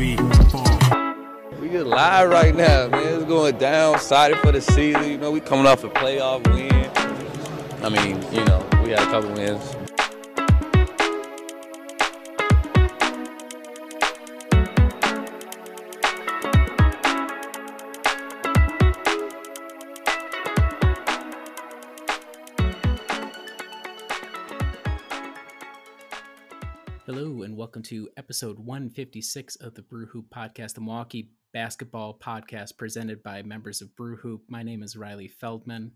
three, four. We just live right now, man. It's going down. Excited for the season. You know, we coming off a playoff win. I mean, you know, we had a couple wins. Welcome to episode 156 of the Brew Hoop Podcast, the Milwaukee basketball podcast presented by members of Brew Hoop. My name is Riley Feldman.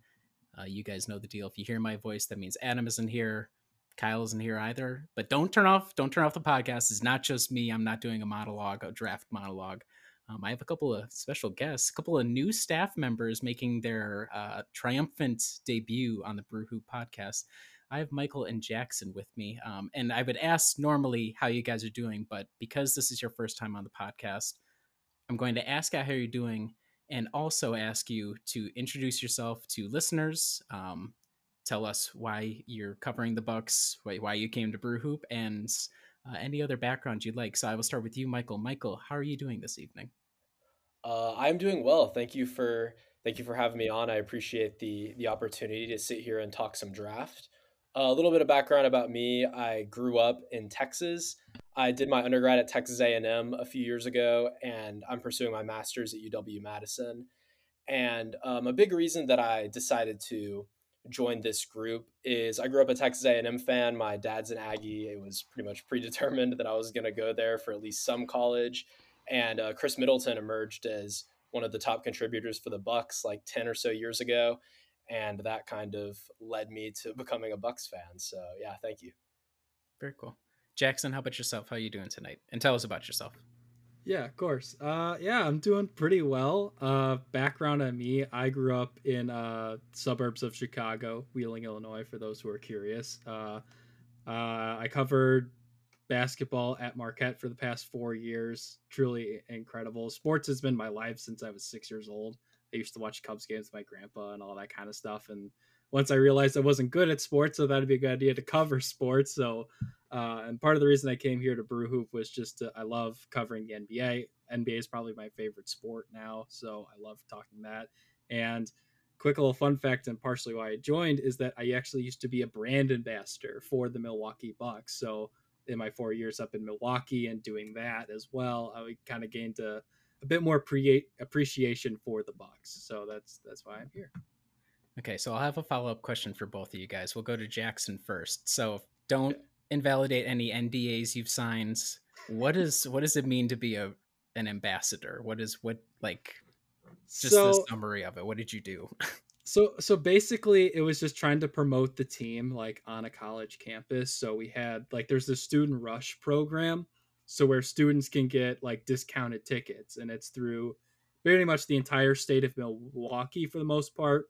Uh, you guys know the deal. If you hear my voice, that means Adam isn't here. Kyle isn't here either. But don't turn off. Don't turn off the podcast. It's not just me. I'm not doing a monologue, a draft monologue. Um, I have a couple of special guests, a couple of new staff members making their uh, triumphant debut on the Brew Hoop podcast. I have Michael and Jackson with me. Um, and I would ask normally how you guys are doing, but because this is your first time on the podcast, I'm going to ask how you're doing and also ask you to introduce yourself to listeners. Um, tell us why you're covering the why, why you came to Brew Hoop, and uh, any other background you'd like. So I will start with you, Michael. Michael, how are you doing this evening? Uh, I'm doing well. Thank you for thank you for having me on. I appreciate the the opportunity to sit here and talk some draft. A little bit of background about me. I grew up in Texas. I did my undergrad at Texas A&M a few years ago, and I'm pursuing my master's at UW Madison. And um, a big reason that I decided to join this group is I grew up a Texas A&M fan. My dad's an Aggie. It was pretty much predetermined that I was going to go there for at least some college. And uh, Khris Middleton emerged as one of the top contributors for the Bucks like 10 or so years ago and that kind of led me to becoming a Bucks fan. So yeah, thank you. Very cool. Jackson, how about yourself? How are you doing tonight? And tell us about yourself. Yeah, of course. Uh, yeah, I'm doing pretty well. Uh, background on me: I grew up in uh, suburbs of Chicago, Wheeling, Illinois. For those who are curious, uh, uh, I covered basketball at Marquette for the past four years. Truly incredible. Sports has been my life since I was six years old. I used to watch Cubs games with my grandpa and all that kind of stuff. And once I realized I wasn't good at sports, so that'd be a good idea to cover sports. So, uh, and part of the reason I came here to Brew Hoop was just to, I love covering the NBA. NBA is probably my favorite sport now, so I love talking that. And quick little fun fact, and partially why I joined, is that I actually used to be a brand ambassador for the Milwaukee Bucks. So in my four years up in Milwaukee and doing that as well, I kind of gained a a bit more pre- appreciation for the Bucks. So that's that's why I'm here. Okay, so I'll have a follow up question for both of you guys. We'll go to Jackson first. So don't invalidate any NDAs you've signed. What is what does it mean to be a an ambassador? What is what like just so, the summary of it? What did you do? so so basically it was just trying to promote the team like on a college campus. So we had like there's the student rush program so where students can get like discounted tickets and it's through pretty much the entire state of milwaukee for the most part.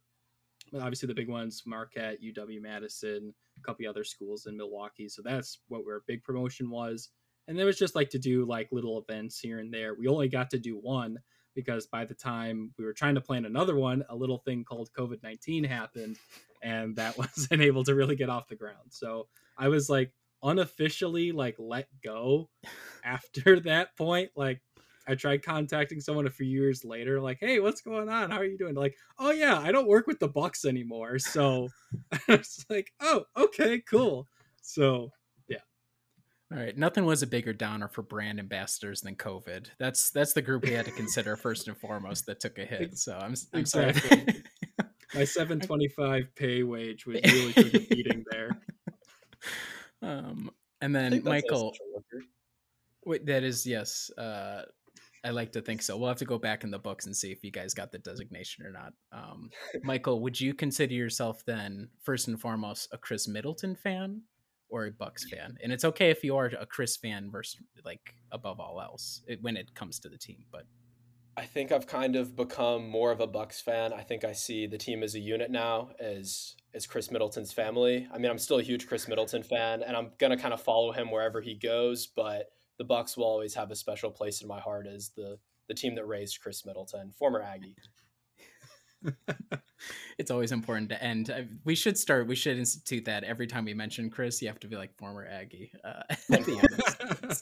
But obviously the big ones marquette uw madison a couple other schools in milwaukee so that's what our big promotion was. And there was just like to do like little events here and there. We only got to do one because by the time we were trying to plan another one a little thing called covid-19 happened and that wasn't able to really get off the ground. So i was like unofficially like let go after that point like i tried contacting someone a few years later like hey what's going on? How are you doing? Like oh yeah i don't work with the bucks anymore. So it's like oh okay cool. So yeah. All right nothing was a bigger downer for brand ambassadors than covid. That's that's the group we had to consider first and foremost that took a hit so i'm, I'm exactly. sorry my 725 pay wage was really took a beating there um, and then Michael. Wait, that is yes. Uh, I like to think so. We'll have to go back in the books and see if you guys got the designation or not. Um, Michael, would you consider yourself then first and foremost a Khris Middleton fan or a Bucks fan? And it's okay if you are a Khris fan versus like above all else it, when it comes to the team. But I think I've kind of become more of a Bucks fan. I think I see the team as a unit now, as as Khris Middleton's family. I mean, I'm still a huge Khris Middleton fan, and I'm gonna kind of follow him wherever he goes. But the Bucks will always have a special place in my heart as the the team that raised Khris Middleton, former Aggie. it's always important to end. We should start. We should institute that every time we mention Khris, you have to be like former Aggie uh, at the end.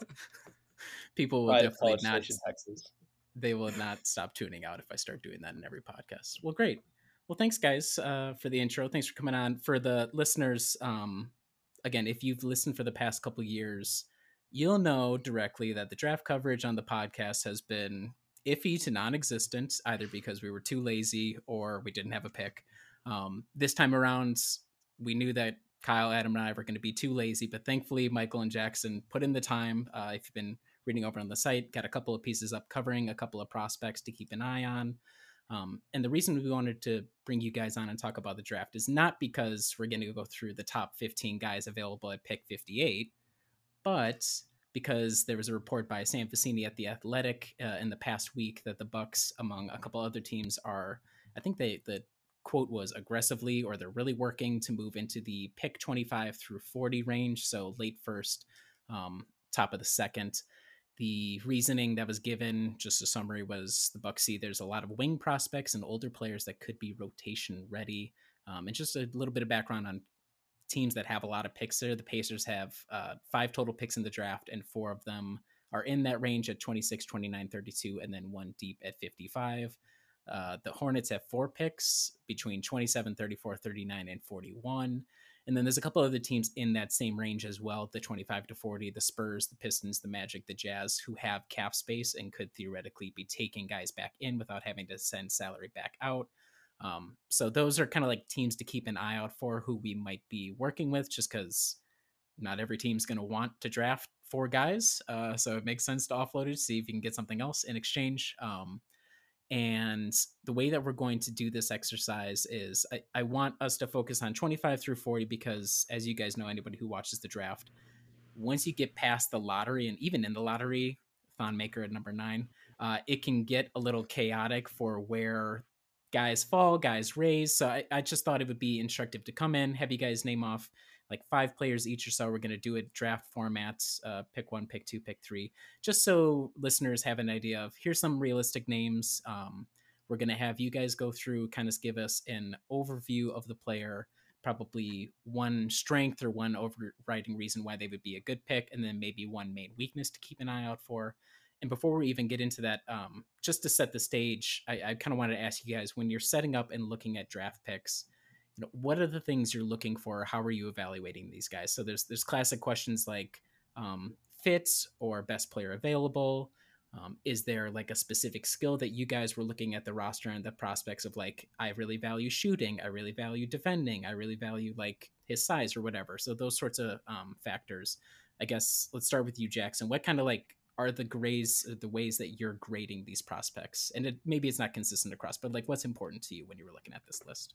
people will definitely not. Texas. They will not stop tuning out if I start doing that in every podcast. Well, great. Well, thanks guys uh, for the intro. Thanks for coming on. For the listeners, um, again, if you've listened for the past couple years, you'll know directly that the draft coverage on the podcast has been iffy to non-existent, either because we were too lazy or we didn't have a pick. Um, this time around, we knew that Kyle, Adam, and I were going to be too lazy, but thankfully, Michael and Jackson put in the time. Uh, if you've been reading over on the site, got a couple of pieces up covering a couple of prospects to keep an eye on. Um, and the reason we wanted to bring you guys on and talk about the draft is not because we're going to go through the top 15 guys available at pick 58, but because there was a report by Sam Vecenie at the Athletic uh, in the past week that the Bucks, among a couple other teams, are I think they the quote was aggressively or they're really working to move into the pick 25 through 40 range, so late first, um, top of the second. The reasoning that was given, just a summary, was the Bucks see there's a lot of wing prospects and older players that could be rotation ready. Um, and just a little bit of background on teams that have a lot of picks there. The Pacers have uh, five total picks in the draft, and four of them are in that range at 26, 29, 32, and then one deep at 55. Uh, the Hornets have four picks between 27, 34, 39, and 41. And then there's a couple of other teams in that same range as well the 25 to 40, the Spurs, the Pistons, the Magic, the Jazz, who have cap space and could theoretically be taking guys back in without having to send salary back out. Um, so those are kind of like teams to keep an eye out for who we might be working with, just because not every team's going to want to draft four guys. Uh, so it makes sense to offload it, see if you can get something else in exchange. Um, and the way that we're going to do this exercise is I, I want us to focus on 25 through 40 because, as you guys know, anybody who watches the draft, once you get past the lottery and even in the lottery, Thon Maker at number nine, uh, it can get a little chaotic for where guys fall, guys raise. So I, I just thought it would be instructive to come in, have you guys name off like five players each or so. We're going to do a draft formats, uh, pick one, pick two, pick three, just so listeners have an idea of here's some realistic names. Um, we're going to have you guys go through, kind of give us an overview of the player, probably one strength or one overriding reason why they would be a good pick, and then maybe one main weakness to keep an eye out for. And before we even get into that, um, just to set the stage, I, I kind of wanted to ask you guys when you're setting up and looking at draft picks, know, what are the things you're looking for? How are you evaluating these guys? So there's there's classic questions like um, fits or best player available. Um, is there like a specific skill that you guys were looking at the roster and the prospects of like I really value shooting, I really value defending, I really value like his size or whatever. So those sorts of um, factors. I guess let's start with you, Jackson. What kind of like are the grades the ways that you're grading these prospects and it, maybe it's not consistent across but like what's important to you when you were looking at this list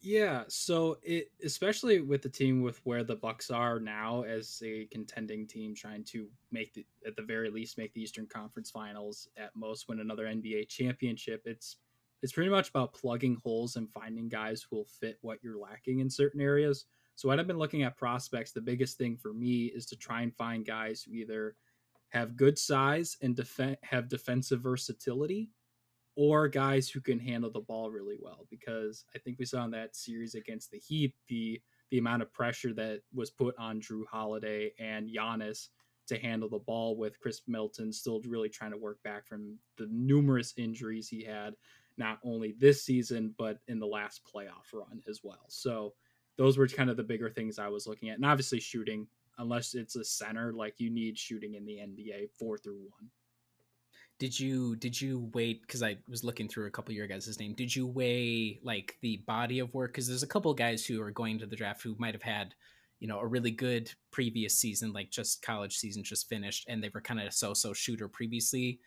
yeah so it especially with the team with where the bucks are now as a contending team trying to make the at the very least make the eastern conference finals at most win another nba championship it's it's pretty much about plugging holes and finding guys who will fit what you're lacking in certain areas. So when i've been looking at prospects the biggest thing for me is to try and find guys who either have good size and def- have defensive versatility, or guys who can handle the ball really well. Because I think we saw in that series against the Heat the the amount of pressure that was put on Jrue Holiday and Giannis to handle the ball with Khris Middleton still really trying to work back from the numerous injuries he had not only this season but in the last playoff run as well. So those were kind of the bigger things I was looking at. And obviously shooting unless it's a center. Like you need shooting in the NBA four through one. Did you did you wait because I was looking through a couple of your guys' name? Did you weigh like the body of work? Because there's a couple of guys who are going to the draft who might have had you know a really good previous season, like just college season just finished, and they were kind of a so so shooter previously.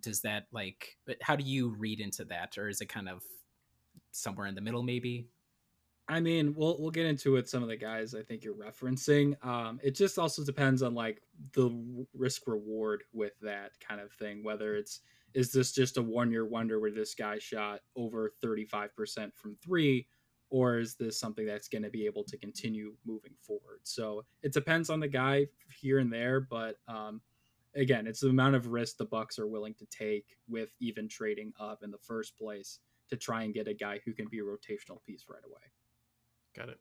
Does that like how do you read into that, or is it kind of somewhere in the middle maybe? I mean, we'll we'll get into it. Some of the guys I think you're referencing. Um, it just also depends on like the risk reward with that kind of thing. Whether it's is this just a one year wonder where this guy shot over 35 percent from three, or is this something that's going to be able to continue moving forward? So it depends on the guy here and there, but um, again, it's the amount of risk the Bucks are willing to take with even trading up in the first place to try and get a guy who can be a rotational piece right away. Got it.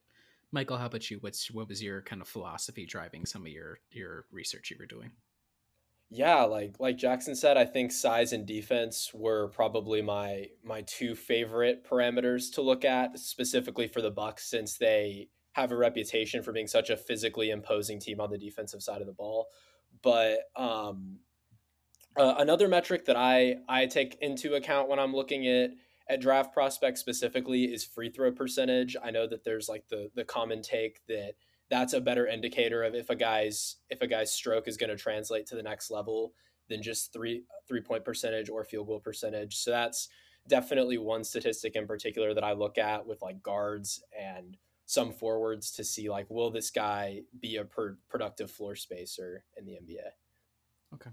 Michael, how about you? What's what was your kind of philosophy driving some of your your research you were doing? Yeah, like like Jackson said, I think size and defense were probably my my two favorite parameters to look at, specifically for the Bucks, since they have a reputation for being such a physically imposing team on the defensive side of the ball. But um, uh, another metric that I I take into account when I'm looking at at draft prospects specifically is free throw percentage. I know that there's like the the common take that that's a better indicator of if a guy's if a guy's stroke is going to translate to the next level than just three three point percentage or field goal percentage. So that's definitely one statistic in particular that I look at with like guards and some forwards to see like will this guy be a per- productive floor spacer in the NBA. Okay.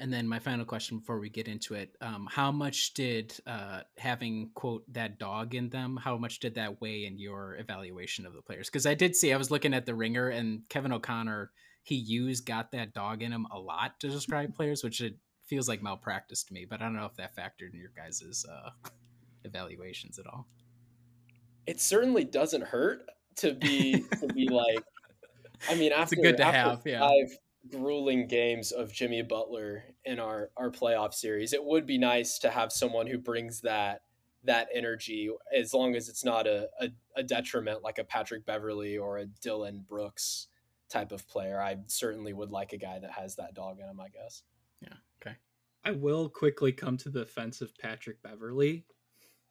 And then my final question before we get into it: um, How much did uh, having quote that dog in them? How much did that weigh in your evaluation of the players? Because I did see I was looking at the Ringer and Kevin O'Connor. He used "got that dog in him" a lot to describe players, which it feels like malpractice to me. But I don't know if that factored in your guys' uh, evaluations at all. It certainly doesn't hurt to be to be like. I mean, after, it's good to after have, yeah. five grueling games of Jimmy Butler in our our playoff series. It would be nice to have someone who brings that that energy as long as it's not a, a, a detriment like a Patrick Beverley or a Dillon Brooks type of player. I certainly would like a guy that has that dog in him, I guess. Yeah. Okay. I will quickly come to the defense of Patrick Beverley.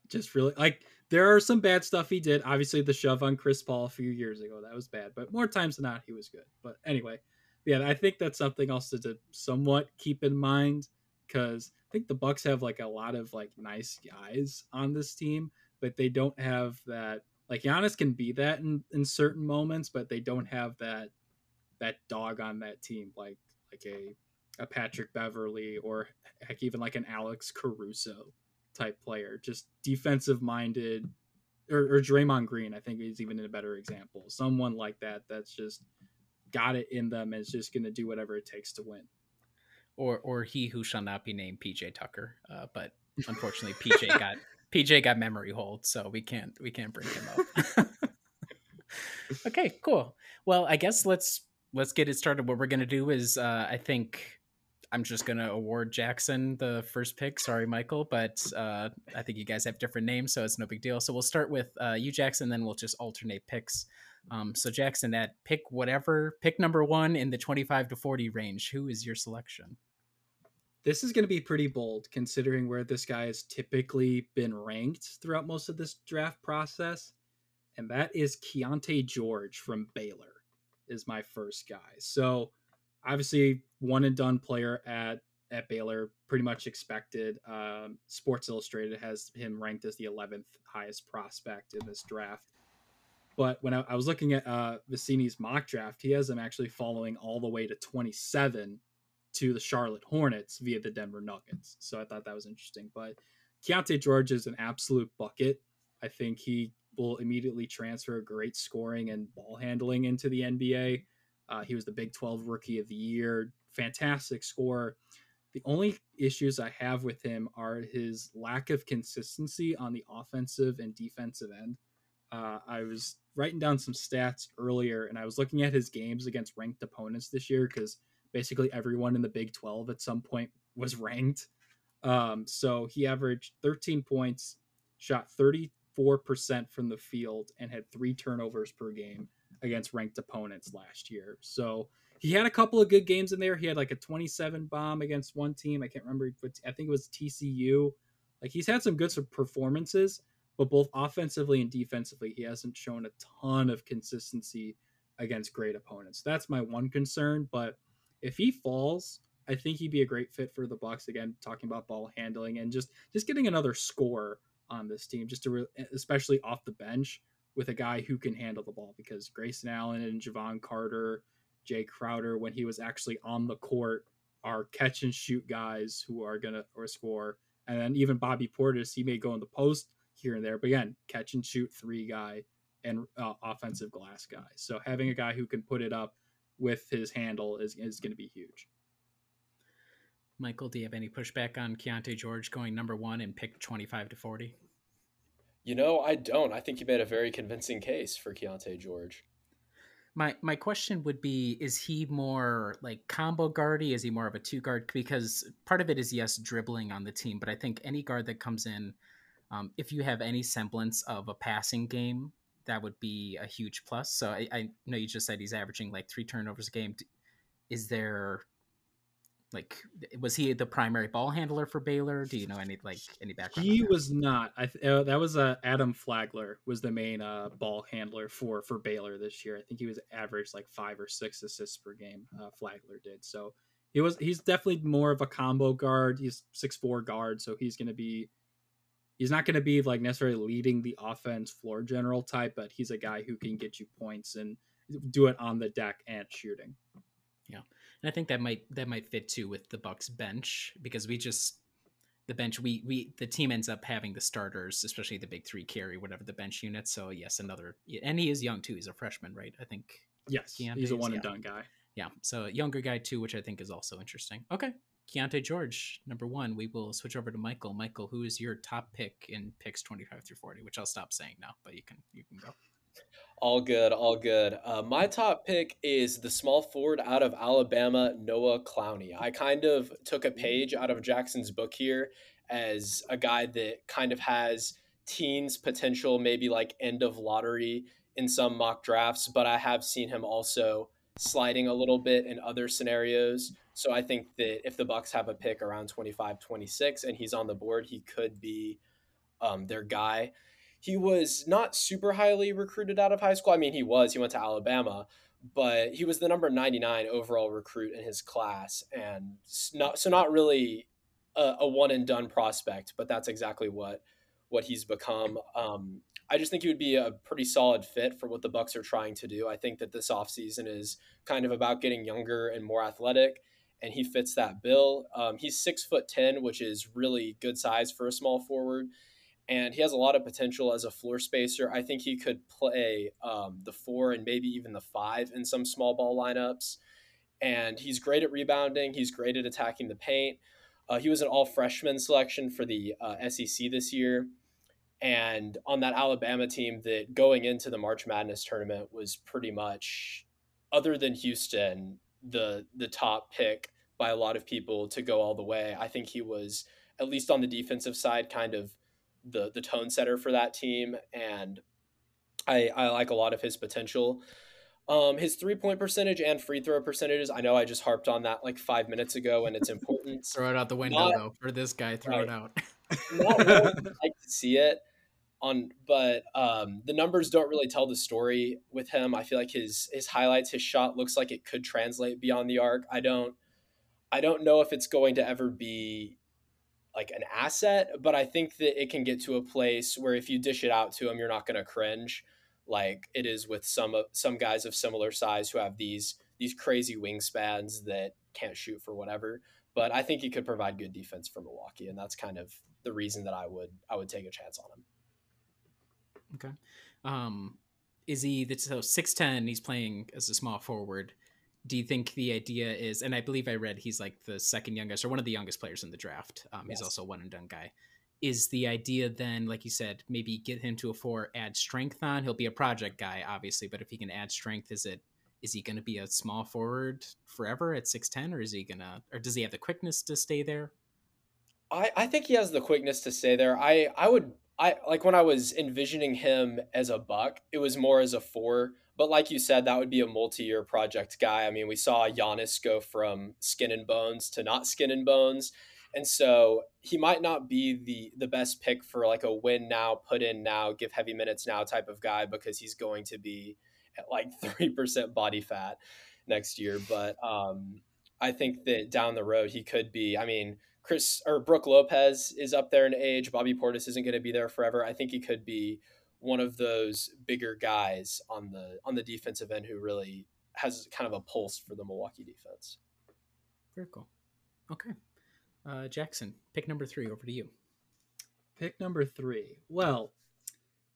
Just really like there are some bad stuff he did. Obviously, the shove on Chris Paul a few years ago that was bad, but more times than not, he was good. But anyway, yeah, I think that's something also to somewhat keep in mind because I think the Bucks have like a lot of like nice guys on this team, but they don't have that. Like Giannis can be that in, in certain moments, but they don't have that that dog on that team, like like a a Patrick Beverley or heck even like an Alex Caruso type player, just defensive minded, or, or Draymond Green. I think is even a better example. Someone like that that's just got it in them and is just going to do whatever it takes to win. Or or he who shall not be named PJ Tucker, uh, but unfortunately PJ got PJ got memory hold, so we can't we can't bring him up. okay, cool. Well, I guess let's let's get it started. What we're gonna do is uh, I think I'm just gonna award Jackson the first pick. Sorry, Michael, but uh, I think you guys have different names, so it's no big deal. So we'll start with uh, you, Jackson, then we'll just alternate picks. Um, so Jackson, that pick whatever, pick number one in the 25 to 40 range. Who is your selection? This is going to be pretty bold considering where this guy has typically been ranked throughout most of this draft process. And that is Keyonte George from Baylor is my first guy. So obviously one and done player at at Baylor, pretty much expected. Um, Sports Illustrated has him ranked as the 11th highest prospect in this draft. But when I, I was looking at uh, Vecenie's mock draft, he has him actually following all the way to 27 to the Charlotte Hornets via the Denver Nuggets. So I thought that was interesting. But Keyonte George is an absolute bucket. I think he will immediately transfer great scoring and ball handling into the NBA. Uh, he was the Big 12 Rookie of the Year, fantastic scorer. The only issues I have with him are his lack of consistency on the offensive and defensive end. Uh, I was writing down some stats earlier, and I was looking at his games against ranked opponents this year because basically everyone in the Big 12 at some point was ranked. Um, so he averaged 13 points, shot 34% from the field, and had three turnovers per game against ranked opponents last year. So he had a couple of good games in there. He had like a 27 bomb against one team. I can't remember, I think it was TCU. Like he's had some good performances, but both offensively and defensively, he hasn't shown a ton of consistency against great opponents. That's my one concern. But if he falls, I think he'd be a great fit for the Bucks. Again, talking about ball handling and just just getting another score on this team, just to re- especially off the bench with a guy who can handle the ball. Because Grayson Allen and Jevon Carter, Jay Crowder, when he was actually on the court, are catch and shoot guys who are gonna or score. And then even Bobby Portis, he may go in the post here and there. But again, catch and shoot three guy and uh, offensive glass guy. So having a guy who can put it up with his handle is, is going to be huge. Michael, do you have any pushback on Keyonte George going number one and pick 25 to 40? You know, I don't. I think you made a very convincing case for Keyonte George. My my question would be: Is he more like combo guardy? Is he more of a two guard? Because part of it is yes, dribbling on the team, but I think any guard that comes in, um, if you have any semblance of a passing game, that would be a huge plus. So I, I know you just said he's averaging like three turnovers a game. Is there like was he the primary ball handler for Baylor? Do you know any like any background? He was not. I th- uh, that was uh, Adam Flagler was the main uh, ball handler for for Baylor this year. I think he was averaged like five or six assists per game. Uh, Flagler did so. He was he's definitely more of a combo guard. He's six four guard, so he's going to be. He's not going to be like necessarily leading the offense floor general type, but he's a guy who can get you points and do it on the deck and shooting. Yeah, and I think that might that might fit too with the Bucks bench because we just the bench we we the team ends up having the starters, especially the big three carry whatever the bench unit. So yes, another and he is young too. He's a freshman, right? I think. Yes, Keyonte he's a one and done guy. Yeah, so younger guy too, which I think is also interesting. Okay, Keyonte George, number one. We will switch over to Michael. Michael, who is your top pick in picks twenty five through forty? Which I'll stop saying now, but you can you can go. All good, all good. Uh, my top pick is the small forward out of Alabama, Noah Clowney. I kind of took a page out of Jackson's book here as a guy that kind of has teens potential, maybe like end of lottery in some mock drafts, but I have seen him also sliding a little bit in other scenarios. So I think that if the Bucks have a pick around 25, 26 and he's on the board, he could be um, their guy he was not super highly recruited out of high school. I mean, he was. He went to Alabama, but he was the number 99 overall recruit in his class and not so not really a, a one and done prospect, but that's exactly what what he's become. Um, I just think he would be a pretty solid fit for what the Bucks are trying to do. I think that this offseason is kind of about getting younger and more athletic, and he fits that bill. Um, he's six foot ten, which is really good size for a small forward and he has a lot of potential as a floor spacer. I think he could play um, the four and maybe even the five in some small ball lineups. And he's great at rebounding. He's great at attacking the paint. Uh, he was an all freshman selection for the uh, SEC this year. And on that Alabama team that going into the March Madness tournament was pretty much, other than Houston, the the top pick by a lot of people to go all the way. I think he was, at least on the defensive side, kind of the the tone setter for that team, and I I like a lot of his potential. Um, his three point percentage and free throw percentages. I know I just harped on that like five minutes ago, and it's important. throw it out the window not, though for this guy. Throw right. it out. not really like to see it on, but um, the numbers don't really tell the story with him. I feel like his his highlights, his shot looks like it could translate beyond the arc. I don't. I don't know if it's going to ever be like an asset, but I think that it can get to a place where if you dish it out to him, you're not going to cringe like it is with some of some guys of similar size who have these these crazy wingspans that can't shoot for whatever. But I think he could provide good defense for Milwaukee, and that's kind of the reason that I would I would take a chance on him. Okay, um, is he so six ten? He's playing as a small forward do you think the idea is and i believe i read he's like the second youngest or one of the youngest players in the draft um, yes. he's also one and done guy. Is the idea then like you said maybe get him to a four add strength on? He'll be a project guy obviously but if he can add strength is it is he going to be a small forward forever at 610 or is he gonna or does he have the quickness to stay there? I i think he has the quickness to stay there. I i would i like when i was envisioning him as a buck it was more as a four but like you said, that would be a multi-year project guy. I mean, we saw Giannis go from skin and bones to not skin and bones. And so he might not be the the best pick for like a win now, put in now, give heavy minutes now type of guy because he's going to be at like 3% body fat next year. But um, I think that down the road he could be, I mean, Khris or Brook Lopez is up there in age. Bobby Portis isn't going to be there forever. I think he could be one of those bigger guys on the on the defensive end who really has kind of a pulse for the Milwaukee defense. Very cool. Okay. Uh, Jackson, pick number three over to you. Pick number three. Well,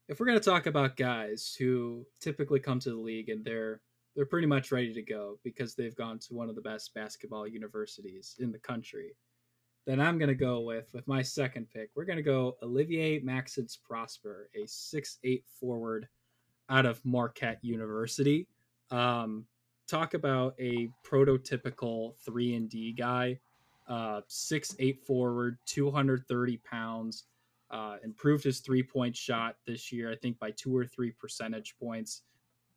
if we're going to talk about guys who typically come to the league and they're they're pretty much ready to go because they've gone to one of the best basketball universities in the country, then I'm going to go with with my second pick. We're going to go Olivier Maxence Prosper, a six eight forward out of Marquette University. Um, talk about a prototypical three and D guy, uh, eight forward, two hundred thirty pounds. Uh, improved his three point shot this year, I think by two or three percentage points.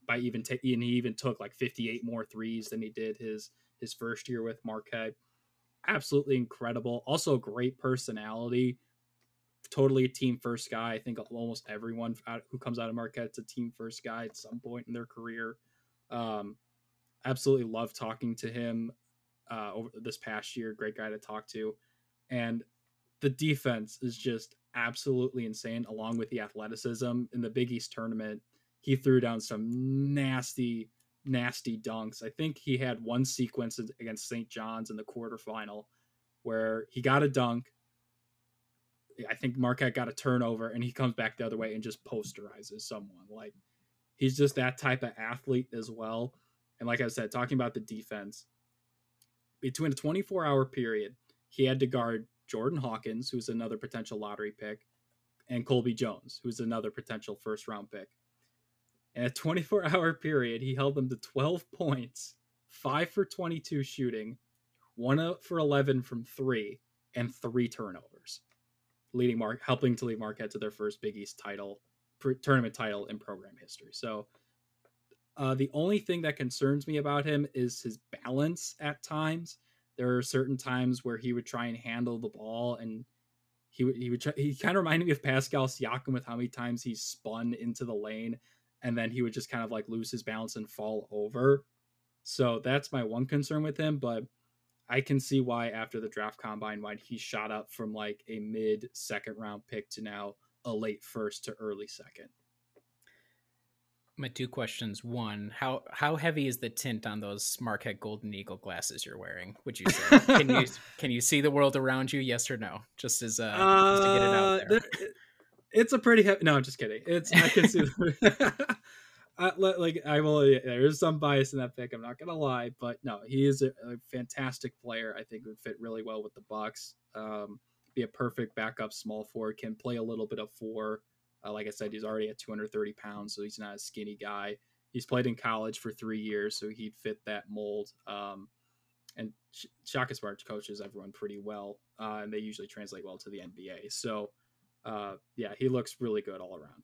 By even taking, and he even took like fifty eight more threes than he did his his first year with Marquette. Absolutely incredible. Also, great personality. Totally a team first guy. I think almost everyone who comes out of Marquette's a team first guy at some point in their career. Um, absolutely love talking to him uh, over this past year. Great guy to talk to, and the defense is just absolutely insane. Along with the athleticism in the Big East tournament, he threw down some nasty, nasty dunks. I think he had one sequence against St. John's in the quarterfinal where he got a dunk. I think Marquette got a turnover, and he comes back the other way and just posterizes someone. Like he's just that type of athlete as well. And like I said, talking about the defense, between a 24 hour period, he had to guard Jordan Hawkins, who's another potential lottery pick, and Colby Jones, who's another potential first round pick. In a 24 hour period, he held them to 12 points, 5 for 22 shooting, 1 for 11 from 3, and 3 turnovers, leading Mark helping to lead Marquette to their first Big East title, tournament title in program history. So uh, the only thing that concerns me about him is his balance at times. There are certain times where he would try and handle the ball and he he would try, he kind of reminded me of Pascal Siakam with how many times he spun into the lane and then he would just kind of like lose his balance and fall over. So that's my one concern with him, but I can see why after the draft combine why he shot up from like a mid second round pick to now a late first to early second my two questions. One, how how heavy is the tint on those Marquette Golden Eagle glasses you're wearing? Would you say? can you can you see the world around you? Yes or no? Just as uh, uh just to get it out uh, there. It's a pretty heavy. No, I'm just kidding. It's I can see. I, like I will. There is some bias in that pick. I'm not gonna lie, but no, he is a, a fantastic player. I think would fit really well with the Bucks. Um, be a perfect backup small forward. Can play a little bit of four. Uh, like I said, he's already at 230 pounds, so he's not a skinny guy. He's played in college for three years, so he'd fit that mold. Um, and Shaka Smart coaches everyone pretty well, uh, and they usually translate well to the NBA. So, uh, yeah, he looks really good all around.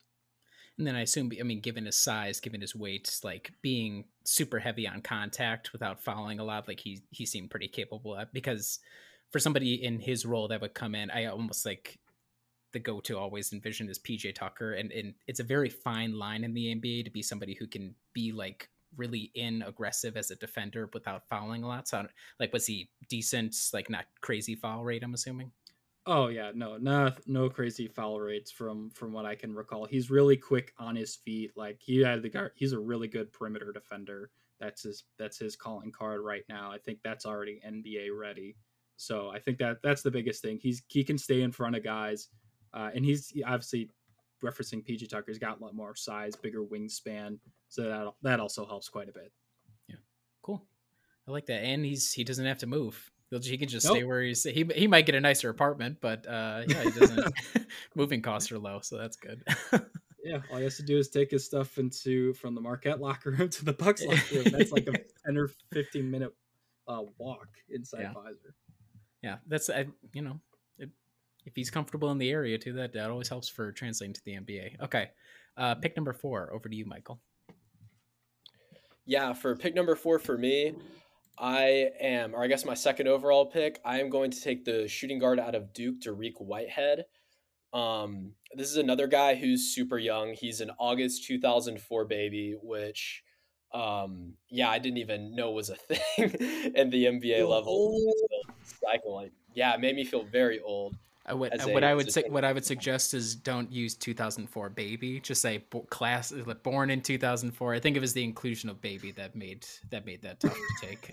And then I assume, I mean, given his size, given his weight, like being super heavy on contact without fouling a lot, like he he seemed pretty capable of. Because for somebody in his role that would come in, I almost like the go to always envision is PJ Tucker, and and it's a very fine line in the NBA to be somebody who can be like really in aggressive as a defender without fouling a lot. So, like, was he decent? Like, not crazy foul rate? I'm assuming. Oh yeah, no, no, no crazy foul rates from from what I can recall. He's really quick on his feet. Like he had the guard. He's a really good perimeter defender. That's his that's his calling card right now. I think that's already NBA ready. So I think that that's the biggest thing. He's he can stay in front of guys. Uh, and he's obviously referencing PJ Tucker. He's got a lot more size, bigger wingspan, so that that also helps quite a bit. Yeah, cool. I like that, and he's he doesn't have to move. He can just nope. stay where he's. He he might get a nicer apartment, but uh, yeah, he doesn't. moving costs are low, so that's good. yeah, all he has to do is take his stuff into from the Marquette locker room to the Bucks locker room. That's like a ten or fifteen minute uh, walk inside yeah. Fiserv. Yeah, that's I, you know if he's comfortable in the area too, that that always helps for translating to the NBA. Okay, uh, pick number four. Over to you, Michael. Yeah, for pick number four for me, I am, or I guess my second overall pick, I am going to take the shooting guard out of Duke, Dariq Whitehead. Um, this is another guy who's super young. He's an August 2004 baby, which, um, yeah, I didn't even know was a thing in the NBA level cycle. Like, yeah, it made me feel very old. What, uh, what I would say, what I would suggest is don't use 2004 baby. Just say class born in 2004. I think it was the inclusion of baby that made that made that tough to take.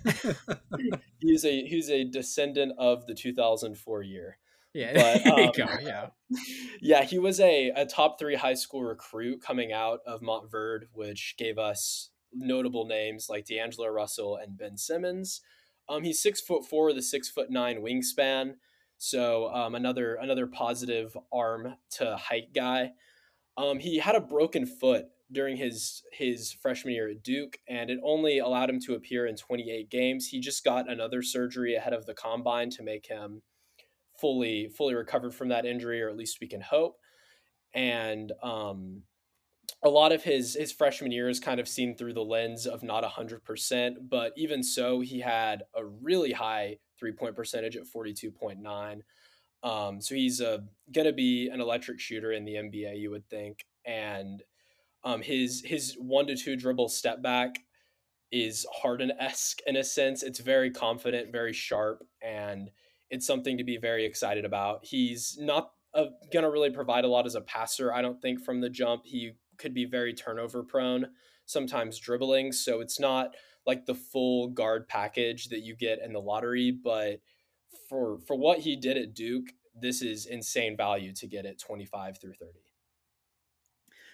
he's a he's a descendant of the 2004 year. Yeah, but, um, go, yeah, yeah. He was a, a top three high school recruit coming out of Montverde, which gave us notable names like D'Angelo Russell and Ben Simmons. Um, he's six foot four with a six foot nine wingspan. So um, another another positive arm to height guy. Um, he had a broken foot during his his freshman year at Duke, and it only allowed him to appear in 28 games. He just got another surgery ahead of the combine to make him fully fully recovered from that injury, or at least we can hope. And um, a lot of his his freshman year is kind of seen through the lens of not 100%, but even so, he had a really high three point percentage at 42.9. Um, so he's uh, going to be an electric shooter in the NBA, you would think. And um, his his one to two dribble step back is Harden esque in a sense. It's very confident, very sharp, and it's something to be very excited about. He's not uh, going to really provide a lot as a passer, I don't think, from the jump. He could be very turnover prone, sometimes dribbling. So it's not like the full guard package that you get in the lottery, but for for what he did at Duke, this is insane value to get at 25 through 30.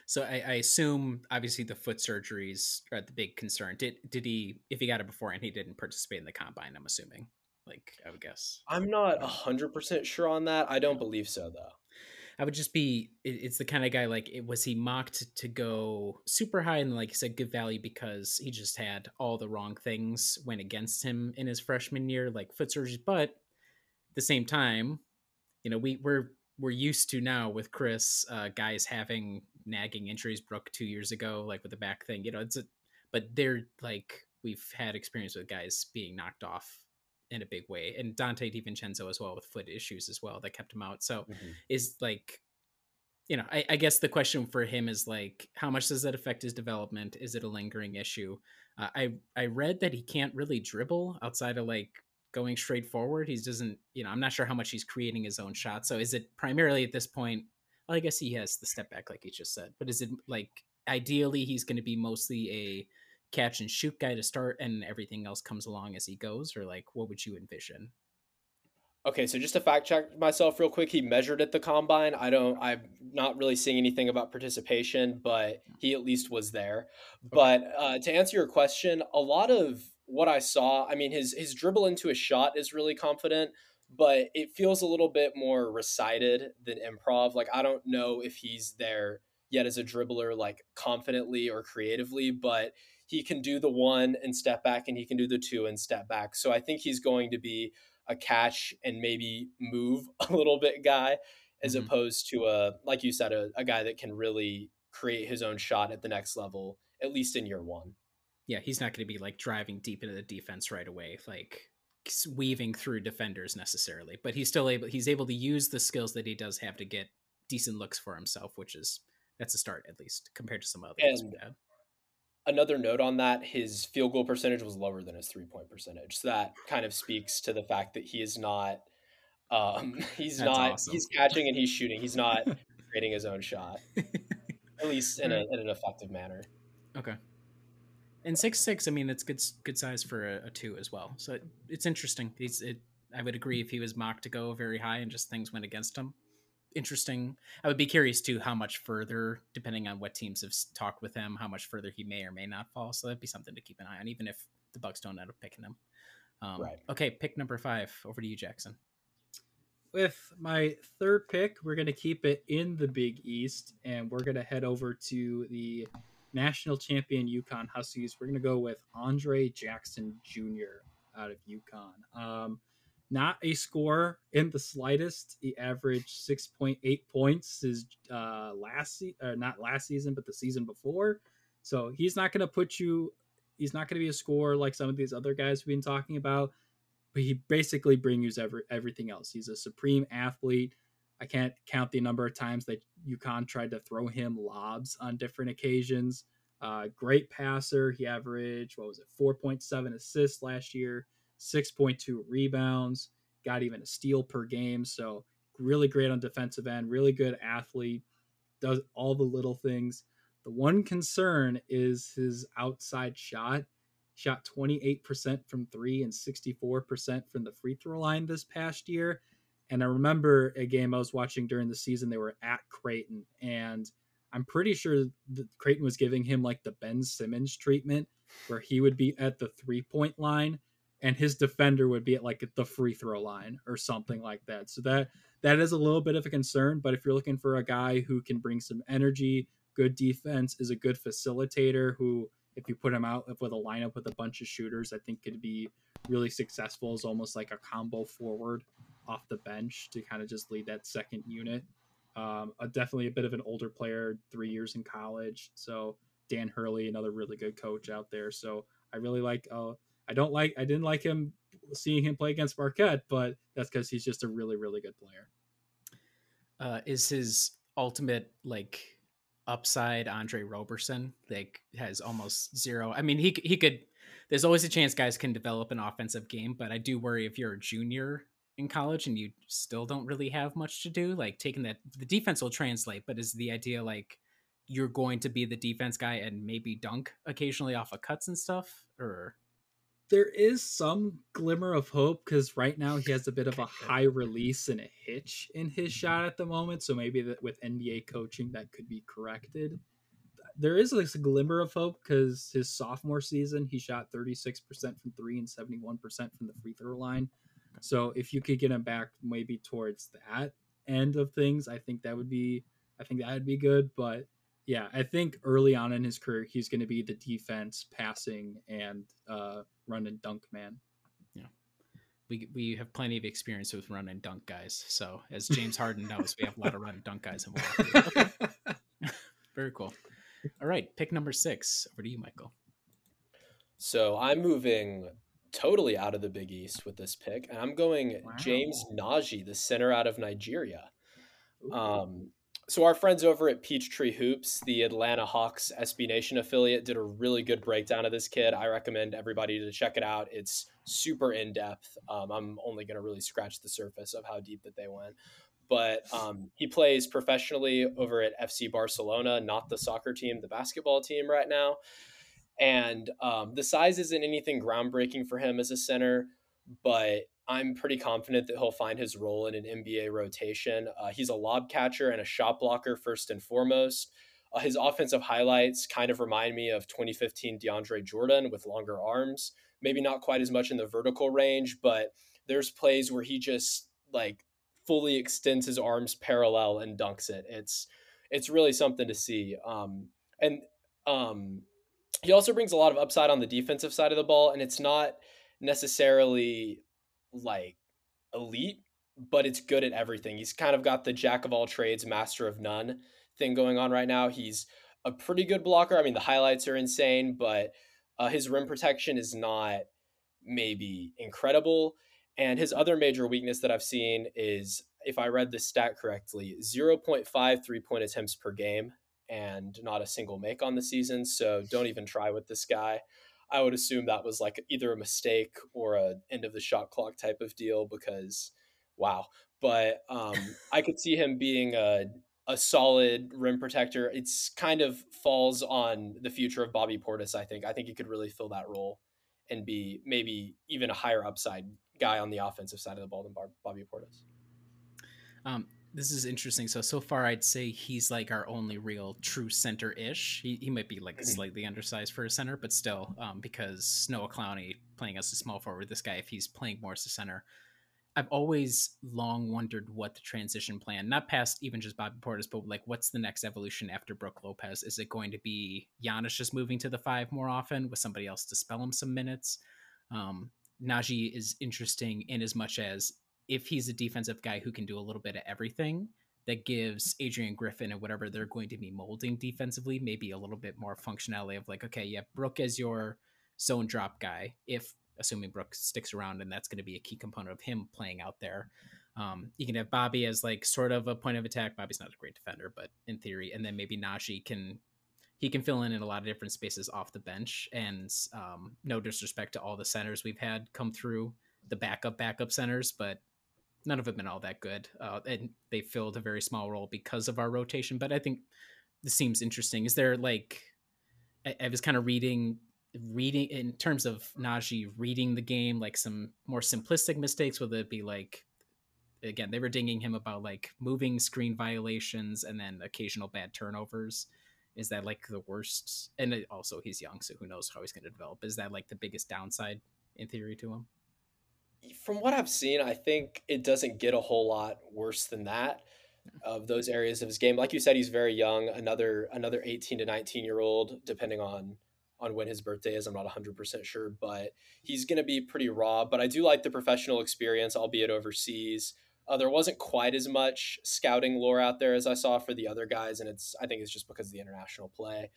So I, I, assume obviously the foot surgeries are the big concern. Did did he if he got it before and he didn't participate in the combine, I'm assuming. Like I would guess. I'm not hundred percent sure on that. I don't believe so though. I would just be it, it's the kind of guy like it, was he mocked to go super high and like you said good value because he just had all the wrong things went against him in his freshman year, like foot surgeries, but at the same time, you know, we we're we're used to now with Khris uh, guys having nagging injuries. Brook two years ago, like with the back thing, you know, it's a, but they're like we've had experience with guys being knocked off in a big way, and Donte DiVincenzo as well with foot issues as well that kept him out. So mm-hmm. is like, you know, I, I guess the question for him is like, how much does that affect his development? Is it a lingering issue? Uh, I I read that he can't really dribble outside of like going straight forward. He doesn't, you know, I'm not sure how much he's creating his own shot. So is it primarily at this point? Well, I guess he has the step back, like he just said. But is it like ideally he's going to be mostly a catch and shoot guy to start, and everything else comes along as he goes, or like what would you envision? Okay, so just to fact check myself real quick, he measured at the combine. I don't, I'm not really seeing anything about participation, but he at least was there. Okay. But uh, to answer your question, a lot of what I saw, I mean, his his dribble into a shot is really confident, but it feels a little bit more recited than improv. Like I don't know if he's there yet as a dribbler, like confidently or creatively, but he can do the one and step back, and he can do the two and step back. So I think he's going to be a catch and maybe move a little bit guy, as mm-hmm. opposed to a like you said, a, a guy that can really create his own shot at the next level, at least in year one yeah, he's not going to be like driving deep into the defense right away, like weaving through defenders necessarily. But he's still able. He's able to use the skills that he does have to get decent looks for himself, which is that's a start at least compared to some others. had. Another note on that: his field goal percentage was lower than his three point percentage. So that kind of speaks to the fact that he is not. Um, he's not. Awesome. He's catching and he's shooting. He's not creating his own shot, at least in, a, in an effective manner. Okay and six six. I mean, it's good good size for a, a two as well. So it, it's interesting. He's it. I would agree if he was mocked to go very high and just things went against him. Interesting. I would be curious too how much further, depending on what teams have talked with him, how much further he may or may not fall. So that'd be something to keep an eye on, even if the Bucks don't end up picking him. Um, right. Okay, pick number five. Over to you, Jackson. With my third pick, we're going to keep it in the Big East, and we're going to head over to the national champion UConn Huskies. We're going to go with Andre Jackson Jr. out of UConn. Um, not a scorer in the slightest. He averaged 6.8 points his uh, last se- uh, not last season, but the season before. So he's not going to put you. He's not going to be a scorer like some of these other guys we've been talking about. But he basically brings you every, everything else. He's a supreme athlete. I can't count the number of times that UConn tried to throw him lobs on different occasions. Uh, great passer. He averaged, what was it, 4.7 assists last year, 6.2 rebounds, got even a steal per game. So, really great on defensive end, really good athlete, does all the little things. The one concern is his outside shot. Shot 28% from three and 64% from the free throw line this past year. And I remember a game I was watching during the season, they were at Creighton, and I'm pretty sure Creighton was giving him like the Ben Simmons treatment, where he would be at the three point line and his defender would be at like the free throw line or something like that. So that that is a little bit of a concern. But if you're looking for a guy who can bring some energy, good defense, is a good facilitator who, if you put him out with a lineup with a bunch of shooters, I think could be really successful as almost like a combo forward off the bench to kind of just lead that second unit. Um, a, definitely a bit of an older player, three years in college. So Dan Hurley, another really good coach out there. So I really like. Uh, I don't like. I didn't like him seeing him play against Marquette, but that's because he's just a really, really good player. Uh, is his ultimate like upside Andre Roberson? Like has almost zero. I mean, he he could. There's always a chance guys can develop an offensive game, but I do worry if you're a junior in college and you still don't really have much to do. Like taking that, the defense will translate, but is the idea like you're going to be the defense guy and maybe dunk occasionally off of cuts and stuff, or there is some glimmer of hope because right now he has a bit of a high release and a hitch in his shot at the moment. So maybe that with NBA coaching that could be corrected. There is like a glimmer of hope because his sophomore season he shot 36% from three and 71% from the free throw line. So if you could get him back maybe towards that end of things, I think that would be I think that would be good. But yeah, I think early on in his career, he's going to be the defense, passing, and uh, run and dunk man. Yeah, we we have plenty of experience with run and dunk guys. So as James Harden knows, we have a lot of run and dunk guys in Milwaukee. Very cool. All right, pick number six. Over to you, Michael. So I'm moving totally out of the Big East with this pick, and I'm going wow. James Nnaji, the center out of Nigeria. Um, so our friends over at Peachtree Hoops, the Atlanta Hawks SB Nation affiliate, did a really good breakdown of this kid. I recommend everybody to check it out. It's super in depth. Um, I'm only going to really scratch the surface of how deep that they went. But um, he plays professionally over at FC Barcelona, not the soccer team, the basketball team right now. And um, the size isn't anything groundbreaking for him as a center, but I'm pretty confident that he'll find his role in an NBA rotation. Uh, he's a lob catcher and a shot blocker first and foremost. Uh, his offensive highlights kind of remind me of 2015 DeAndre Jordan with longer arms. Maybe not quite as much in the vertical range, but there's plays where he just like fully extends his arms parallel and dunks it. It's it's really something to see. Um, and um, he also brings a lot of upside on the defensive side of the ball, and it's not necessarily like elite, but it's good at everything. He's kind of got the jack of all trades, master of none thing going on right now. He's a pretty good blocker. I mean, the highlights are insane, but uh, his rim protection is not maybe incredible. And his other major weakness that I've seen is, if I read this stat correctly, 0.5 three point attempts per game and not a single make on the season. So don't even try with this guy. I would assume that was like either a mistake or a end of the shot clock type of deal because wow. But um, I could see him being a a solid rim protector. It's kind of falls on the future of Bobby Portis. I think. I think he could really fill that role and be maybe even a higher upside guy on the offensive side of the ball than Bobby Portis. Um, this is interesting. So so far, I'd say he's like our only real true center ish. He, he might be like mm-hmm. slightly undersized for a center, but still, um, because Noah Clowney playing as a small forward, this guy if he's playing more as a center, I've always long wondered what the transition plan, not past even just Bobby Portis, but like what's the next evolution after Brook Lopez? Is it going to be Giannis just moving to the five more often with somebody else to spell him some minutes? Um, Nnaji is interesting in as much as if he's a defensive guy who can do a little bit of everything, that gives Adrian Griffin and whatever they're going to be molding defensively maybe a little bit more functionality of like, okay, yeah, have Brook as your zone drop guy, if assuming Brook sticks around and that's going to be a key component of him playing out there. Um, you can have Bobby as like sort of a point of attack. Bobby's not a great defender, but in theory, and then maybe Nnaji can he can fill in in a lot of different spaces off the bench. And um, no disrespect to all the centers we've had come through the backup backup centers, but none of them been all that good. Uh, and they filled a very small role because of our rotation. But I think this seems interesting. Is there like I, I was kind of reading reading in terms of Nnaji reading the game, like some more simplistic mistakes, whether it be like again, they were dinging him about like moving screen violations and then occasional bad turnovers. Is that like the worst? And also, he's young, so who knows how he's going to develop? Is that like the biggest downside in theory to him? From what I've seen, I think it doesn't get a whole lot worse than that. of those areas of his game. Like you said, he's very young. Another another 18 to 19 year old, depending on on when his birthday is. I'm not 100% sure, but he's going to be pretty raw. But I do like the professional experience, albeit overseas. Uh, there wasn't quite as much scouting lore out there as I saw for the other guys, and it's I think it's just because of the international play.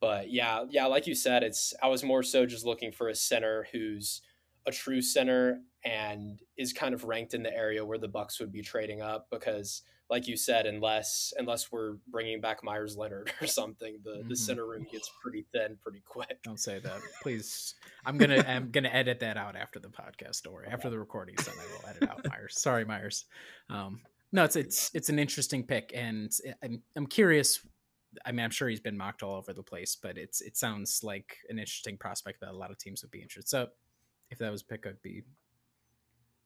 But yeah, yeah, like you said, it's I was more so just looking for a center who's a true center and is kind of ranked in the area where the Bucks would be trading up because like you said, unless unless we're bringing back Meyers Leonard or something, the mm-hmm. the center room gets pretty thin pretty quick. Don't say that, please. I'm gonna I'm gonna edit that out after the podcast or after the recording done. I will edit out Meyers. Sorry, Meyers. Um, no, it's it's it's an interesting pick, and I'm I'm curious. I mean, I'm sure he's been mocked all over the place, but it's it sounds like an interesting prospect that a lot of teams would be interested. So, if that was pick, I'd be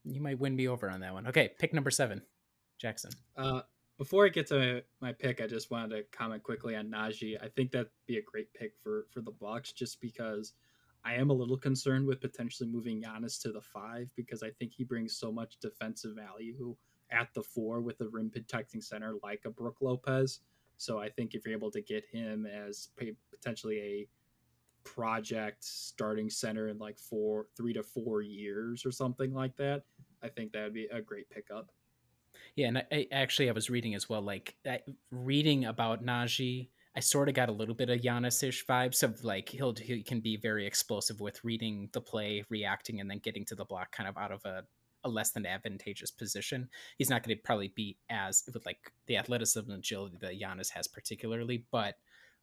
you might win me over on that one. Okay, pick number seven. Jackson. Uh, before I get to my pick, I just wanted to comment quickly on Nnaji. I think that'd be a great pick for for the Bucks, just because I am a little concerned with potentially moving Giannis to the five because I think he brings so much defensive value at the four with a rim protecting center like a Brook Lopez. So I think if you're able to get him as potentially a project starting center in like four, three to four years or something like that, I think that would be a great pickup. Yeah, and I, actually I was reading as well, like reading about Nnaji. I sort of got a little bit of Giannis-ish vibes of like he'll he can be very explosive with reading the play, reacting, and then getting to the block kind of out of a, a less than advantageous position. He's not going to probably be as with like the athleticism and agility that Giannis has particularly, but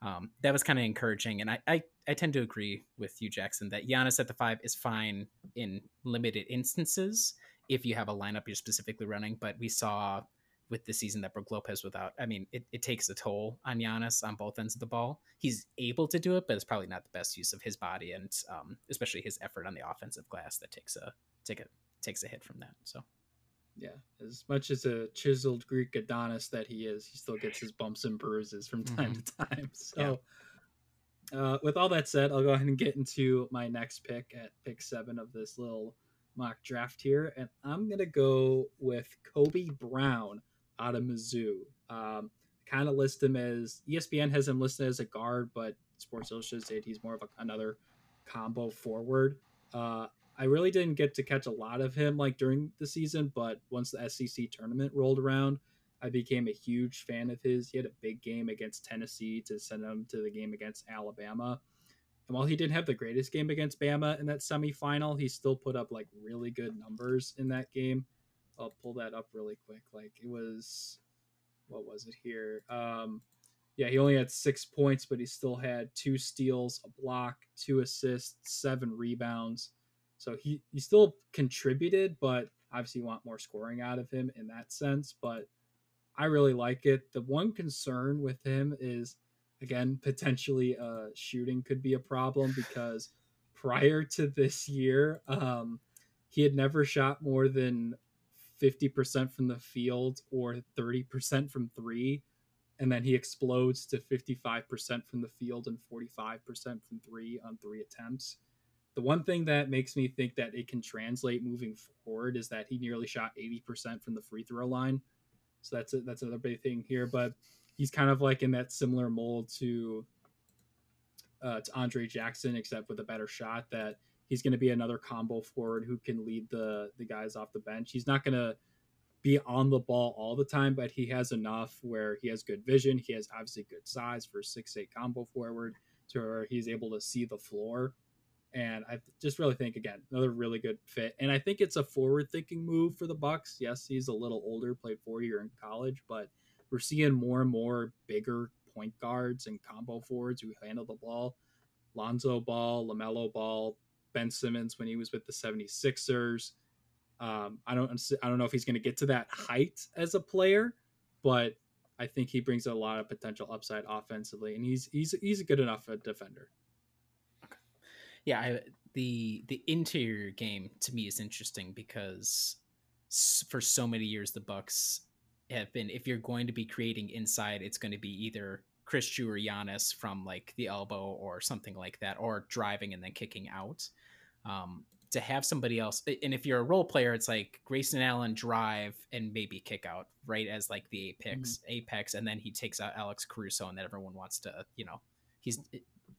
um, that was kind of encouraging. And I, I, I tend to agree with you, Jackson, that Giannis at the five is fine in limited instances if you have a lineup you're specifically running. But we saw with the season that Brook Lopez without, I mean, it, it takes a toll on Giannis on both ends of the ball. He's able to do it, but it's probably not the best use of his body and um, especially his effort on the offensive glass that takes a take a takes a hit from that. So. Yeah, as much as a chiseled Greek Adonis that he is, he still gets his bumps and bruises from time mm-hmm. to time. So, yeah. uh, with all that said, I'll go ahead and get into my next pick at pick seven of this little mock draft here, and I'm gonna go with Kobe Brown out of Mizzou. Um, kind of list him as ESPN has him listed as a guard, but Sports Illustrated said he's more of a, another combo forward. Uh, I really didn't get to catch a lot of him like during the season, but once the SEC tournament rolled around, I became a huge fan of his. He had a big game against Tennessee to send him to the game against Alabama. And while he didn't have the greatest game against Bama in that semifinal, he still put up like really good numbers in that game. I'll pull that up really quick. Like it was, what was it here? Um, yeah, he only had six points, but he still had two steals, a block, two assists, seven rebounds. So he, he still contributed, but obviously you want more scoring out of him in that sense. But I really like it. The one concern with him is again potentially uh, shooting could be a problem because prior to this year um, he had never shot more than 50% from the field or 30% from three and then he explodes to 55% from the field and 45% from three on three attempts the one thing that makes me think that it can translate moving forward is that he nearly shot 80% from the free throw line so that's a, that's another big thing here but he's kind of like in that similar mold to uh, to Andre Jackson, except with a better shot. That he's going to be another combo forward who can lead the the guys off the bench. He's not going to be on the ball all the time, but he has enough where he has good vision. He has obviously good size for six eight combo forward, to where he's able to see the floor. And I just really think again another really good fit. And I think it's a forward thinking move for the Bucks. Yes, he's a little older, played four year in college, but we're seeing more and more bigger point guards and combo forwards who handle the ball. Lonzo Ball, LaMelo Ball, Ben Simmons when he was with the 76ers. Um, I don't I don't know if he's going to get to that height as a player, but I think he brings a lot of potential upside offensively, and he's he's he's a good enough a defender. Yeah, I, the the interior game to me is interesting because for so many years the Bucks have been if you're going to be creating inside, it's going to be either Khris or Giannis from like the elbow or something like that, or driving and then kicking out. Um, to have somebody else and if you're a role player it's like grayson allen drive and maybe kick out right as like the apex mm-hmm. apex and then he takes out alex caruso and then everyone wants to you know he's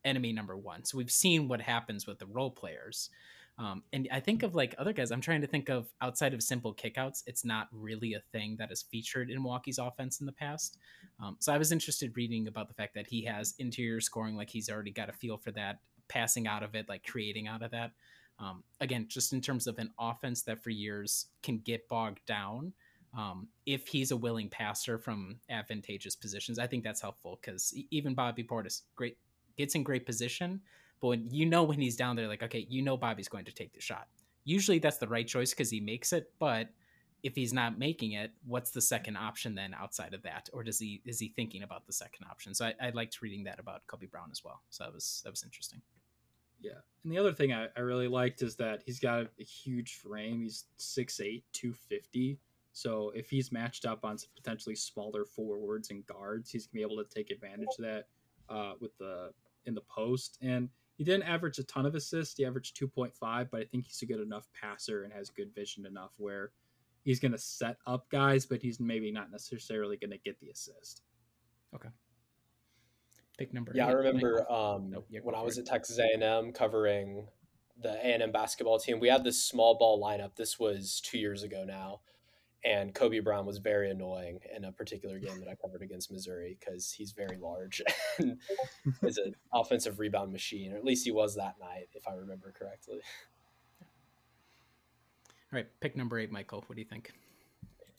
enemy number one. So we've seen what happens with the role players. Um, and i think of like other guys i'm trying to think of outside of simple kickouts it's not really a thing that is featured in milwaukee's offense in the past. Um, so i was interested reading about the fact that he has interior scoring like he's already got a feel for that passing out of it like creating out of that. Um, again, just in terms of an offense that for years can get bogged down, um, if he's a willing passer from advantageous positions, I think that's helpful because even Bobby Portis great gets in great position, but when you know when he's down there, like okay, you know Bobby's going to take the shot. Usually that's the right choice because he makes it, but if he's not making it, what's the second option then outside of that, or does he is he thinking about the second option? So I, I liked reading that about Kobe Brown as well. So that was that was interesting. Yeah. And the other thing I, I really liked is that he's got a huge frame. He's 6'8, 250. So if he's matched up on some potentially smaller forwards and guards, he's gonna be able to take advantage of that uh, with the in the post. And he didn't average a ton of assists. He averaged 2.5, but I think he's a good enough passer and has good vision enough where he's gonna set up guys, but he's maybe not necessarily gonna get the assist. Okay pick number. Yeah, eight. I remember um, nope, when I was at Texas A&M covering the A&M basketball team. We had this small ball lineup. This was two years ago now, and Kobe Brown was very annoying in a particular game that I covered against Missouri because he's very large and is an offensive rebound machine, or at least he was that night, if I remember correctly. All right, pick number eight, Michael. What do you think?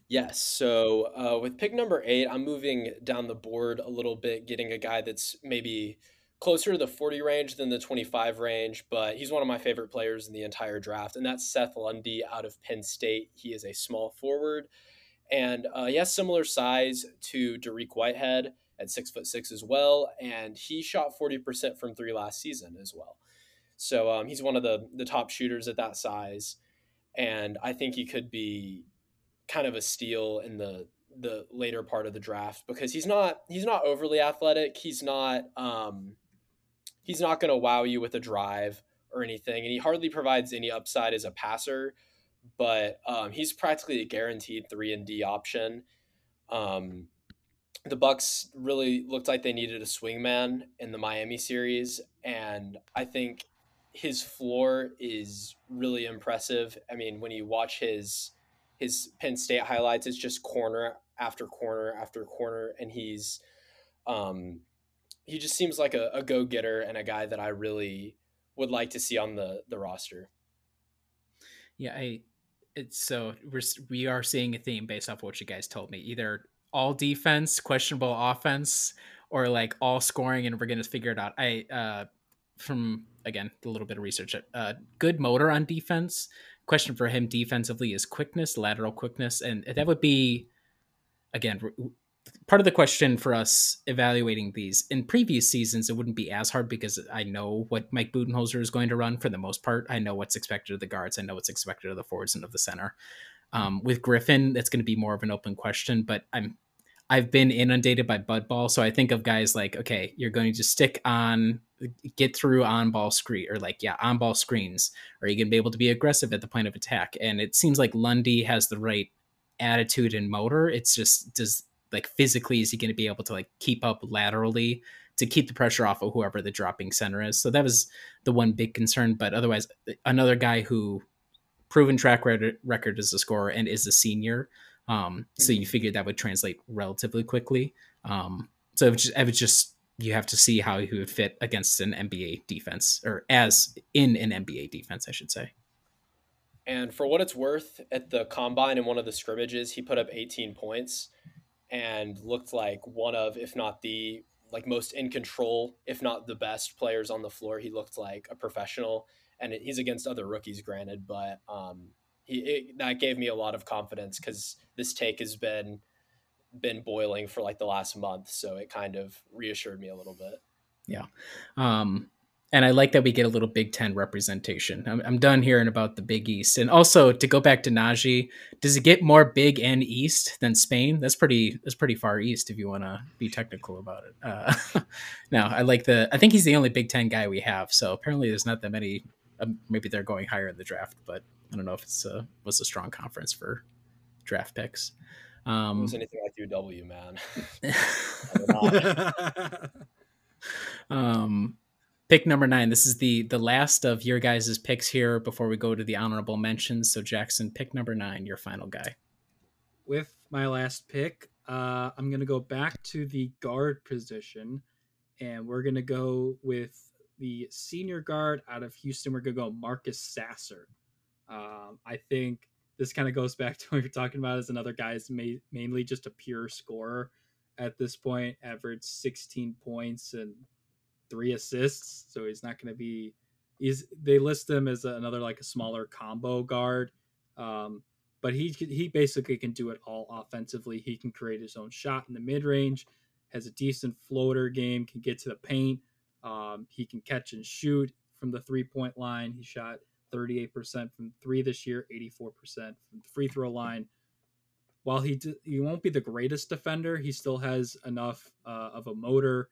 Yes. So uh, with pick number eight, I'm moving down the board a little bit, getting a guy that's maybe closer to the 40 range than the 25 range, but he's one of my favorite players in the entire draft, and that's Seth Lundy out of Penn State. He is a small forward, and uh, he has similar size to Dariq Whitehead at six foot six as well, and he shot 40% from three last season as well. So um, he's one of the the top shooters at that size, and I think he could be kind of a steal in the the later part of the draft because he's not he's not overly athletic. He's not um, he's not going to wow you with a drive or anything, and he hardly provides any upside as a passer. But um, he's practically a guaranteed three and D option. Um, the Bucks really looked like they needed a swingman in the Miami series, and I think his floor is really impressive. I mean, when you watch his his Penn State highlights it's just corner after corner after corner, and he's um, he just seems like a, a go getter and a guy that I really would like to see on the the roster. Yeah, I it's so we're we are seeing a theme based off what you guys told me. Either all defense, questionable offense, or like all scoring, and we're gonna figure it out. I uh, from again a little bit of research, uh, good motor on defense, question for him defensively is quickness, lateral quickness, and that would be again part of the question for us evaluating these in previous seasons. It wouldn't be as hard because I know what Mike Budenholzer is going to run for the most part. I know what's expected of the guards. I know what's expected of the forwards and of the center. Um, with Griffin, that's going to be more of an open question, but I'm I've been inundated by Bud Ball, so I think of guys like, okay, you're going to stick on, get through on ball screen, or like, yeah, on ball screens. Are you going to be able to be aggressive at the point of attack? And it seems like Lundy has the right attitude and motor. It's just does like physically is he going to be able to like keep up laterally to keep the pressure off of whoever the dropping center is? So that was the one big concern. But otherwise, another guy who proven track record as a scorer and is a senior um, so you mm-hmm. figured that would translate relatively quickly. Um, so it was, just, it was just you have to see how he would fit against an NBA defense, or as in an NBA defense, I should say. And for what it's worth, at the combine in one of the scrimmages, he put up 18 points and looked like one of, if not the like most in control, if not the best players on the floor. He looked like a professional, and he's against other rookies, granted, but um, he it, that gave me a lot of confidence because this take has been been boiling for like the last month, so it kind of reassured me a little bit. Yeah. Um, and I like that we get a little Big Ten representation. I'm, I'm done hearing about the Big East. And also to go back to Nnaji, does it get more Big and East than Spain? That's pretty. That's pretty far east if you want to be technical about it. Uh, now I like the. I think he's the only Big Ten guy we have. So apparently there's not that many um, maybe they're going higher in the draft, but I don't know if it's a was a strong conference for draft picks. Um, was anything like UW, man. um, pick number nine. This is the the last of your guys' picks here before we go to the honorable mentions. So Jackson, pick number nine, your final guy. With my last pick, uh, I'm gonna go back to the guard position, and we're gonna go with the senior guard out of Houston. We're gonna go Marcus Sasser. Um, I think this kind of goes back to what you're talking about as another guy ma- mainly just a pure scorer at this point, averaged 16 points and three assists. So he's not going to be. He's they list him as another like a smaller combo guard, um, but he he basically can do it all offensively. He can create his own shot in the mid range, has a decent floater game, can get to the paint. Um, he can catch and shoot from the three point line. He shot 38% from three this year, 84% from the free throw line. While he d- he won't be the greatest defender, he still has enough uh, of a motor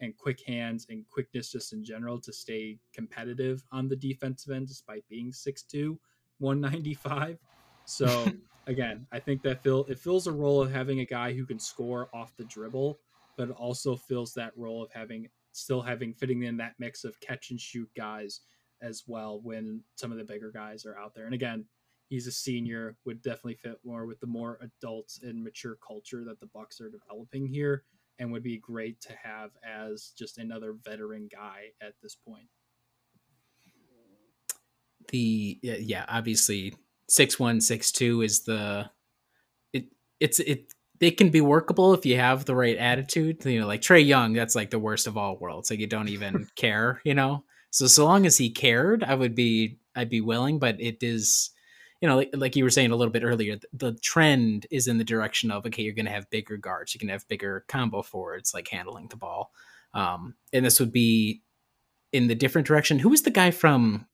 and quick hands and quickness just in general to stay competitive on the defensive end despite being 6'2 195 so again i think that fill it fills a role of having a guy who can score off the dribble but it also fills that role of having still having fitting in that mix of catch and shoot guys as well when some of the bigger guys are out there. And again he's a senior would definitely fit more with the more adult and mature culture that the bucks are developing here and would be great to have as just another veteran guy at this point. The yeah, obviously six one six two is the it it's it it can be workable if you have the right attitude. You know, like Trae Young, that's like the worst of all worlds. Like you don't even care, you know. So so long as he cared, I would be I'd be willing. But it is you know, like, like you were saying a little bit earlier, the, the trend is in the direction of okay, you're going to have bigger guards, you can have bigger combo forwards, like handling the ball, um, and this would be in the different direction. Who was the guy from?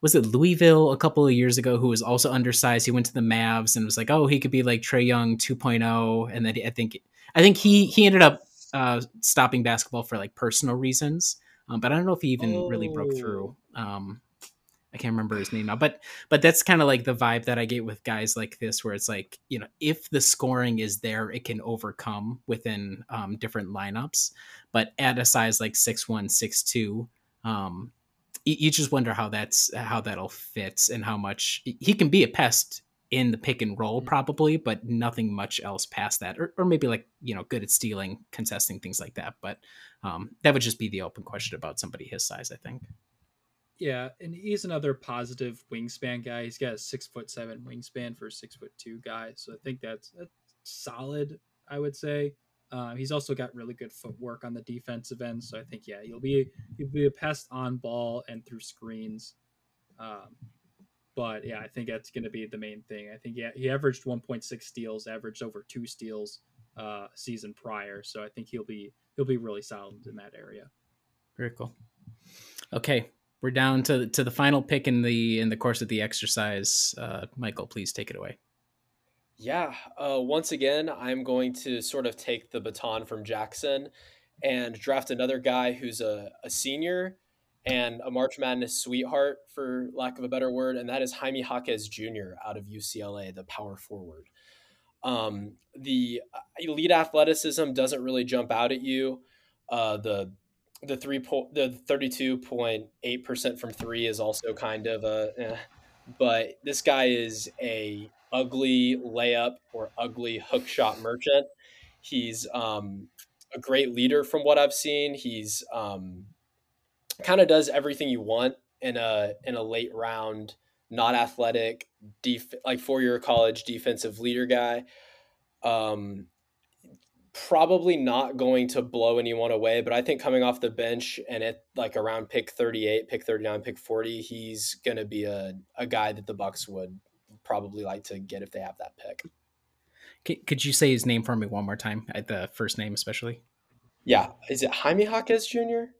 Was it Louisville a couple of years ago who was also undersized? He went to the Mavs and was like, "Oh, he could be like Trae Young 2.0," and then I think I think he he ended up uh, stopping basketball for like personal reasons, um, but I don't know if he even oh. really broke through. Oh. Um, I can't remember his name now, but but that's kind of like the vibe that I get with guys like this, where it's like you know if the scoring is there, it can overcome within um, different lineups. But at a size like six one, six two, um, you, you just wonder how that's how that'll fit and how much he can be a pest in the pick and roll mm-hmm. probably, but nothing much else past that, or, or maybe like you know good at stealing, contesting things like that. But um, that would just be the open question about somebody his size, I think. Yeah, and he's another positive wingspan guy. He's got a six foot seven wingspan for a six foot two guy, so I think that's, that's solid. I would say. Um, he's also got really good footwork on the defensive end, so I think yeah, he'll be he'll be a pest on ball and through screens. Um, but yeah, I think that's going to be the main thing. I think yeah, he averaged 1.6 steals, averaged over two steals uh, season prior, so I think he'll be he'll be really solid in that area. Very cool. Okay, we're down to to the final pick in the in the course of the exercise. Uh, Michael, please take it away. Yeah, uh, once again, I'm going to sort of take the baton from Jackson and draft another guy who's a, a senior and a March Madness sweetheart, for lack of a better word, and that is Jaime Jaquez Jr. out of UCLA, the power forward. Um, the uh, elite athleticism doesn't really jump out at you. Uh, the the three po- the 32.8% from three is also kind of a eh. but this guy is a ugly layup or ugly hook shot merchant he's um, a great leader from what i've seen he's um, kind of does everything you want in a in a late round not athletic def- like four year college defensive leader guy um, probably not going to blow anyone away, but I think coming off the bench and at like around pick 38, pick 39, pick 40, he's going to be a, a guy that the Bucks would probably like to get if they have that pick. Could you say his name for me one more time? At the first name, especially. Yeah, is it Jaime Jaquez Jr.?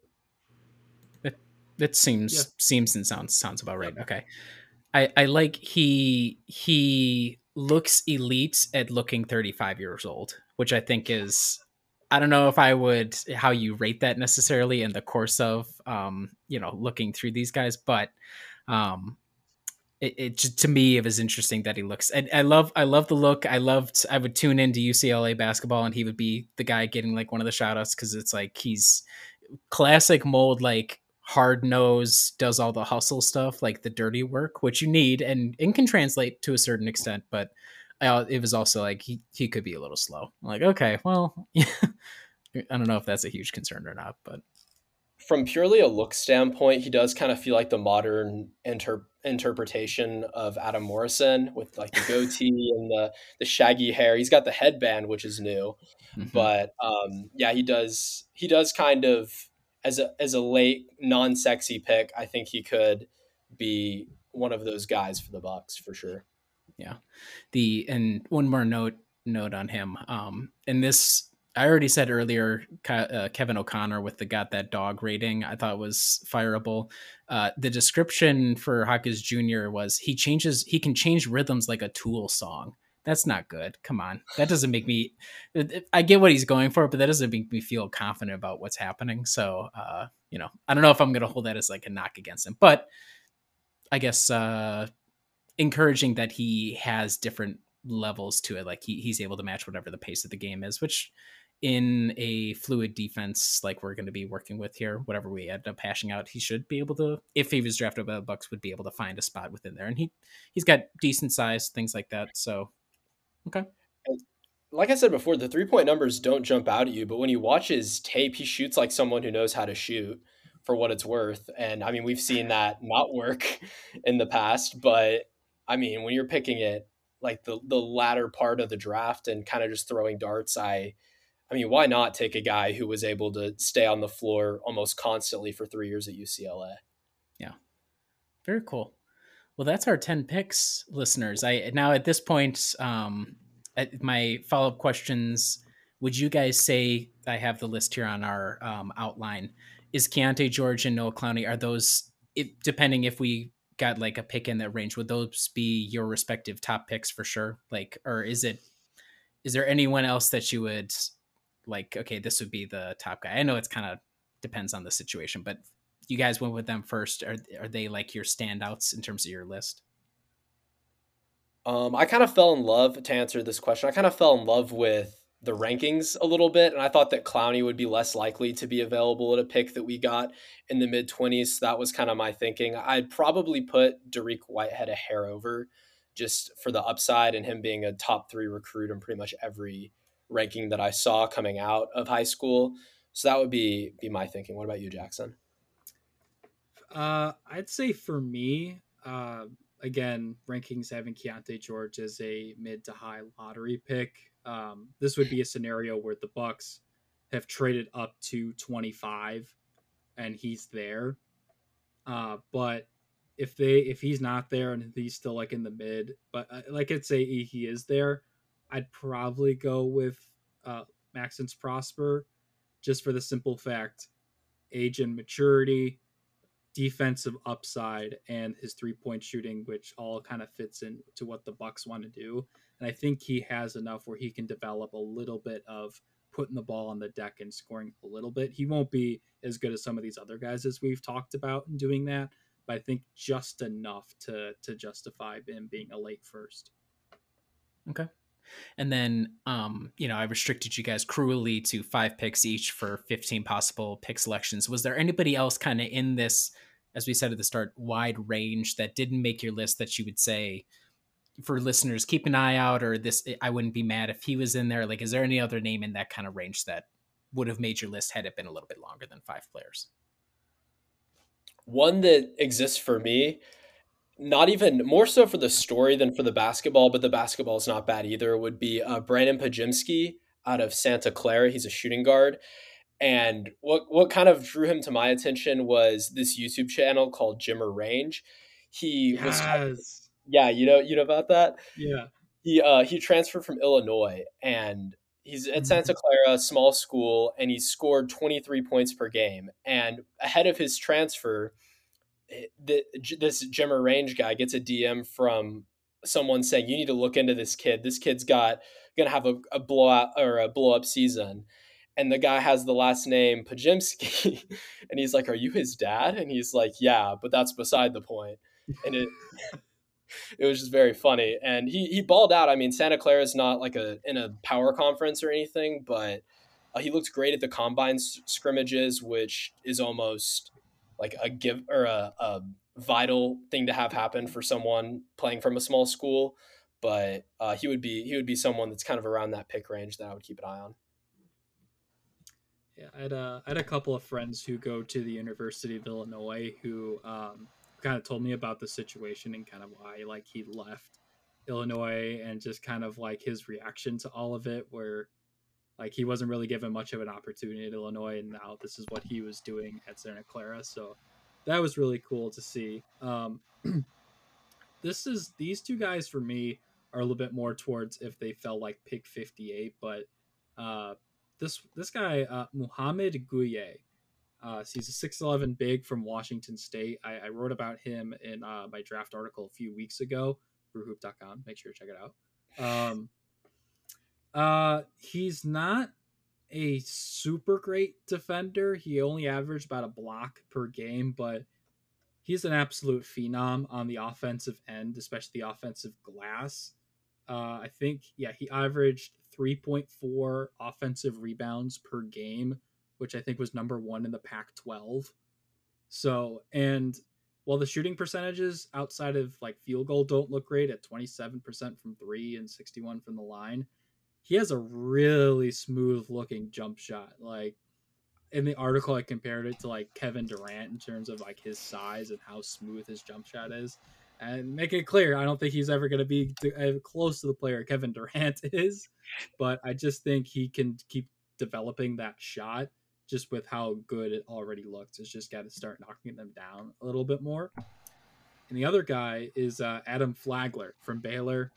That that seems yeah. seems and sounds sounds about right. Okay, I I like he he looks elite at looking 35 years old, which I think is I don't know if I would how you rate that necessarily in the course of um, you know looking through these guys, but um, it, it to me it was interesting that he looks. And I love I love the look. I loved I would tune into UCLA basketball and he would be the guy getting like one of the shoutouts because it's like he's classic mold like hard nose does all the hustle stuff like the dirty work which you need and and can translate to a certain extent but uh, it was also like he, he could be a little slow. I'm like okay well i don't know if that's a huge concern or not but from purely a look standpoint he does kind of feel like the modern inter- interpretation of adam morrison with like the goatee and the, the shaggy hair. He's got the headband which is new mm-hmm. but um, yeah he does he does kind of as a as a late non-sexy pick i think he could be one of those guys for the bucks for sure yeah. The and one more note note on him. Um, and this I already said earlier, uh, Kevin O'Connor with the got that dog rating. I thought was fireable. Uh, the description for Jaquez Jr. was he changes he can change rhythms like a Tool song. That's not good. Come on, that doesn't make me. I get what he's going for, but that doesn't make me feel confident about what's happening. So, uh, you know, I don't know if I'm going to hold that as like a knock against him, but I guess uh, encouraging that he has different levels to it. Like he, he's able to match whatever the pace of the game is, which in a fluid defense like we're going to be working with here, whatever we end up hashing out, he should be able to, if he was drafted by the Bucks, would be able to find a spot within there. And he he's got decent size, things like that. So okay. Like I said before, the three point numbers don't jump out at you, but when you watch his tape, he shoots like someone who knows how to shoot for what it's worth. And I mean, we've seen that not work in the past, but I mean, when you're picking it like the the latter part of the draft and kind of just throwing darts, I I mean, why not take a guy who was able to stay on the floor almost constantly for three years at UCLA? Yeah. Very cool. Well, that's our 10 picks, listeners. I now at this point, um, my follow up questions, would you guys say I have the list here on our um, outline? Is Keyonte George and Noah Clowney, are those, it, depending if we got like a pick in that range, would those be your respective top picks for sure? Like, or is it is there anyone else that you would like? Okay, this would be the top guy. I know it's kind of depends on the situation, but you guys went with them first. Are are they like your standouts in terms of your list? Um, I kind of fell in love to answer this question. I kind of fell in love with the rankings a little bit, and I thought that Clowney would be less likely to be available at a pick that we got in the mid 20s. So that was kind of my thinking. I'd probably put Dariq Whitehead a hair over just for the upside and him being a top three recruit in pretty much every ranking that I saw coming out of high school. So that would be be my thinking. What about you, Jackson? Uh, I'd say for me, uh, again, rankings having Keyonte George as a mid to high lottery pick um, this would be a scenario where the Bucks have traded up to 25 and he's there. Uh, but if they if he's not there and he's still like in the mid, but uh, like I'd say he is there, I'd probably go with uh, Maxence Prosper, just for the simple fact, age and maturity, defensive upside, and his three point shooting, which all kind of fits into what the Bucks want to do. And I think he has enough where he can develop a little bit of putting the ball on the deck and scoring a little bit. He won't be as good as some of these other guys as we've talked about in doing that, but I think just enough to to justify him being a late first. Okay. And then, um, you know, I restricted you guys cruelly to five picks each for 15 possible pick selections. Was there anybody else kind of in this, as we said at the start, wide range that didn't make your list that you would say, for listeners, keep an eye out, or this, I wouldn't be mad if he was in there. Like, is there any other name in that kind of range that would have made your list had it been a little bit longer than five players? One that exists for me, not even more so for the story than for the basketball, but the basketball is not bad either, would be uh, Brandin Podziemski out of Santa Clara. He's a shooting guard. And what, what kind of drew him to my attention was this YouTube channel called Jimmer Range. He yes. was yeah, you know, you know about that. Yeah, he uh, he transferred from Illinois, and he's at mm-hmm. Santa Clara, small school, and he scored 23 points per game. And ahead of his transfer, eh, the, this Jimmer Range guy gets a DM from someone saying, "You need to look into this kid. This kid's got gonna have a, a blowout or a blow up season." and the guy has the last name Podziemski, and he's like, "Are you his dad?" And he's like, "Yeah, but that's beside the point." And it it was just very funny, and he he balled out. I mean, Santa Clara is not like a in a power conference or anything, but uh, he looked great at the combine scrimmages, which is almost like a give or a, a vital thing to have happen for someone playing from a small school. But uh, he would be he would be someone that's kind of around that pick range that I would keep an eye on. Yeah, I had a, I had a couple of friends who go to the University of Illinois who um, kind of told me about the situation and kind of why like he left Illinois and just kind of like his reaction to all of it, where like he wasn't really given much of an opportunity at Illinois, and now this is what he was doing at Santa Clara. So that was really cool to see. Um, this is these two guys for me are a little bit more towards if they felt like pick 58, but uh, this this guy uh, Muhammad Gueye. Uh, so he's a 6'11 big from Washington State. I, I wrote about him in uh, my draft article a few weeks ago, brewhoop.com. Make sure to check it out. Um, uh, he's not a super great defender. He only averaged about a block per game, but he's an absolute phenom on the offensive end, especially the offensive glass. Uh, I think, yeah, he averaged 3.4 offensive rebounds per game, which I think was number one in the Pac 12. So, and while the shooting percentages outside of like field goal don't look great at 27% from three and 61 from the line, he has a really smooth looking jump shot. Like in the article, I compared it to like Kevin Durant in terms of like his size and how smooth his jump shot is and make it clear I don't think he's ever going to be uh, close to the player Kevin Durant is, but I just think he can keep developing that shot just with how good it already looks. It's just got to start knocking them down a little bit more. And the other guy is uh, Adam Flagler from Baylor,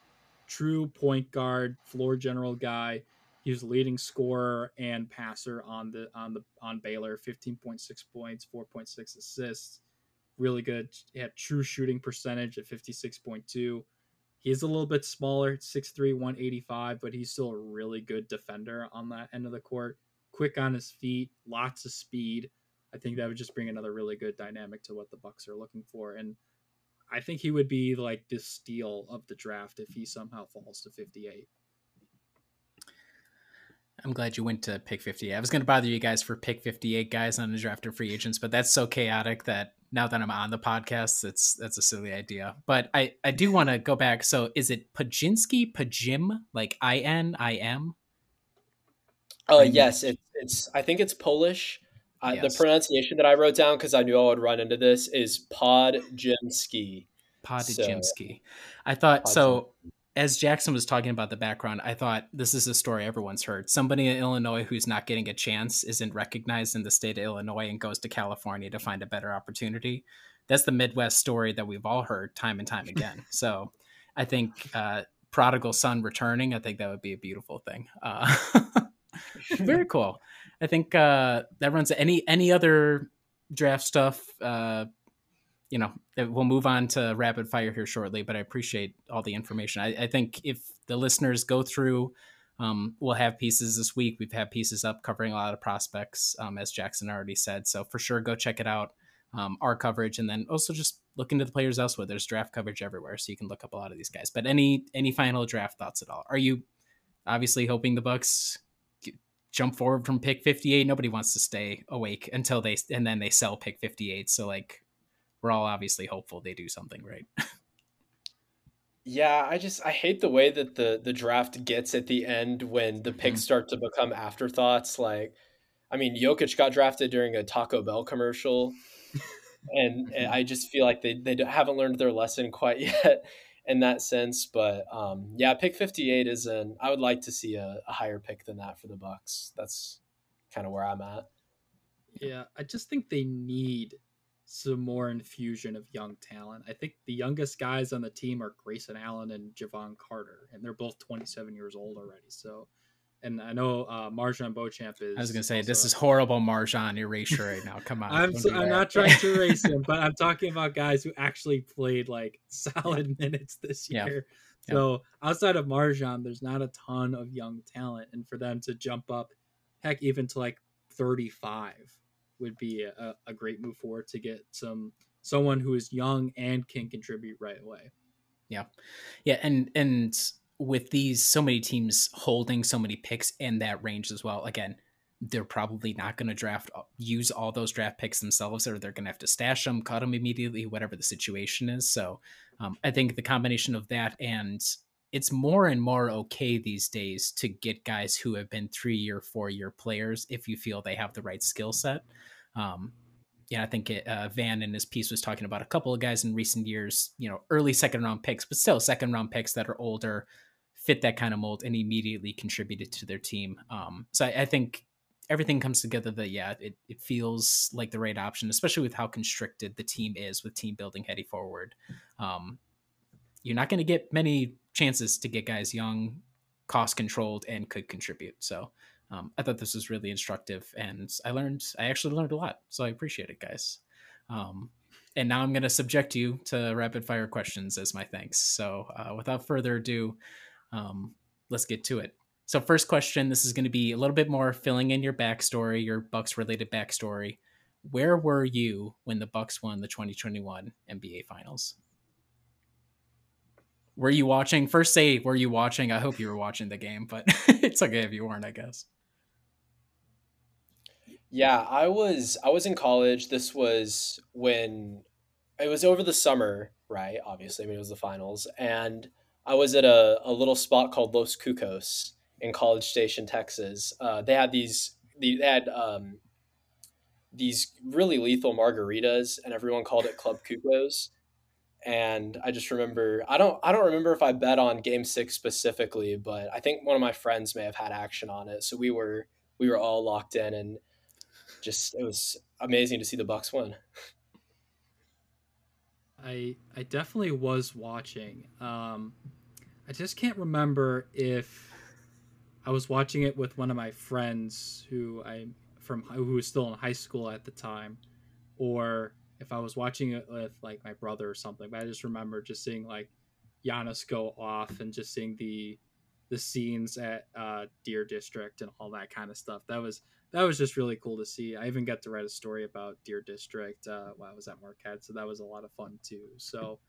true point guard, floor general guy. He was leading scorer and passer on the on the on Baylor, 15.6 points, 4.6 assists really good. He had true shooting percentage at 56.2. He's a little bit smaller, 6'3, 185, but he's still a really good defender on that end of the court. Quick on his feet, lots of speed. I think that would just bring another really good dynamic to what the Bucks are looking for. And I think he would be like the steal of the draft if he somehow falls to 58. I'm glad you went to pick 58. I was going to bother you guys for pick 58 guys on the draft of free agents, but that's so chaotic that now that I'm on the podcast, it's that's a silly idea. But I I do want to go back. So is it Pajinski, Pajim, like I N I M? Uh, yes, it's it's. I think it's Polish. Uh, yes. The pronunciation that I wrote down because I knew I would run into this is Podjimski. Podjimski. So, I thought so as Jackson was talking about the background, I thought this is a story everyone's heard. Somebody in Illinois who's not getting a chance isn't recognized in the state of Illinois and goes to California to find a better opportunity. That's the Midwest story that we've all heard time and time again. so I think uh, prodigal son returning, I think that would be a beautiful thing. Uh, very cool. I think uh, that runs any any other draft stuff. Uh, you know, we'll move on to rapid fire here shortly, but I appreciate all the information. I, I think if the listeners go through, um, we'll have pieces this week. We've had pieces up covering a lot of prospects, um, as Jackson already said. So for sure, go check it out. Um, our coverage, and then also just look into the players elsewhere. There's draft coverage everywhere, so you can look up a lot of these guys. But any any final draft thoughts at all? Are you obviously hoping the Bucks jump forward from pick 58? Nobody wants to stay awake until they and then they sell pick 58. So like we're all obviously hopeful they do something right. yeah, I just I hate the way that the the draft gets at the end when the picks mm-hmm. start to become afterthoughts. Like, I mean, Jokic got drafted during a Taco Bell commercial, and, and I just feel like they they haven't learned their lesson quite yet in that sense. But um, yeah, pick fifty eight is an I would like to see a, a higher pick than that for the Bucks. That's kind of where I'm at. Yeah, I just think they need some more infusion of young talent. I think the youngest guys on the team are Grayson Allen and Jevon Carter, and they're both 27 years old already. So, and I know uh, MarJon Beauchamp is. I was going to say this is horrible MarJon erasure right now. Come on, I'm so, I'm not trying to erase him, but I'm talking about guys who actually played like solid minutes this year. Yeah. So outside of MarJon, there's not a ton of young talent, and for them to jump up heck, even to like 35 would be a, a great move forward to get some someone who is young and can contribute right away. Yeah. Yeah, and and with these so many teams holding so many picks in that range as well, again, they're probably not going to draft use all those draft picks themselves or they're going to have to stash them cut them immediately whatever the situation is. So um, i think the combination of that and it's more and more okay these days to get guys who have been three year four year players if you feel they have the right skill set. Um, yeah i think it, uh, van in his piece was talking about a couple of guys in recent years you know early second round picks but still second round picks that are older fit that kind of mold and immediately contributed to their team um, so I, I think everything comes together that yeah it, it feels like the right option especially with how constricted the team is with team building heading forward. Um, you're not going to get many chances to get guys young cost controlled and could contribute so um, i thought this was really instructive and i learned i actually learned a lot so i appreciate it guys. Um, and now i'm going to subject you to rapid fire questions as my thanks so uh, without further ado um, let's get to it so, first question this is going to be a little bit more filling in your backstory, your Bucks related backstory. Where were you when the Bucks won the 2021 NBA Finals? Were you watching? First, say, were you watching? I hope you were watching the game, but it's okay if you weren't, I guess. Yeah, I was I was in college. This was when it was over the summer, right? Obviously, I mean it was the finals, and I was at a, a little spot called Los Cucos, in College Station, Texas. Uh, they had these they had um, these really lethal margaritas, and everyone called it Club Cucos. And I just remember I don't I don't remember if I bet on Game Six specifically, but I think one of my friends may have had action on it. So we were we were all locked in, and just it was amazing to see the Bucks win. I I definitely was watching. Um, I just can't remember if I was watching it with one of my friends who I from who was still in high school at the time, or if I was watching it with like my brother or something. But I just remember just seeing like Giannis go off and just seeing the the scenes at uh, Deer District and all that kind of stuff. That was that was just really cool to see. I even got to write a story about Deer District uh, while I was at Marquette, so that was a lot of fun too. So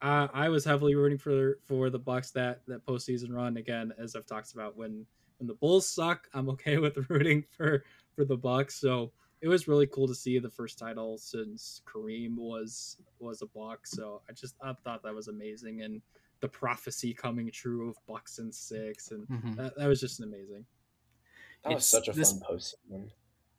uh, I was heavily rooting for for the Bucks that that postseason run. Again, as I've talked about, when when the Bulls suck, I'm okay with rooting for for the Bucks. So it was really cool to see the first title since Kareem was was a Buck. So I just I thought that was amazing, and the prophecy coming true of Bucks and six, and mm-hmm. that, that was just amazing. That was such a this, fun postseason.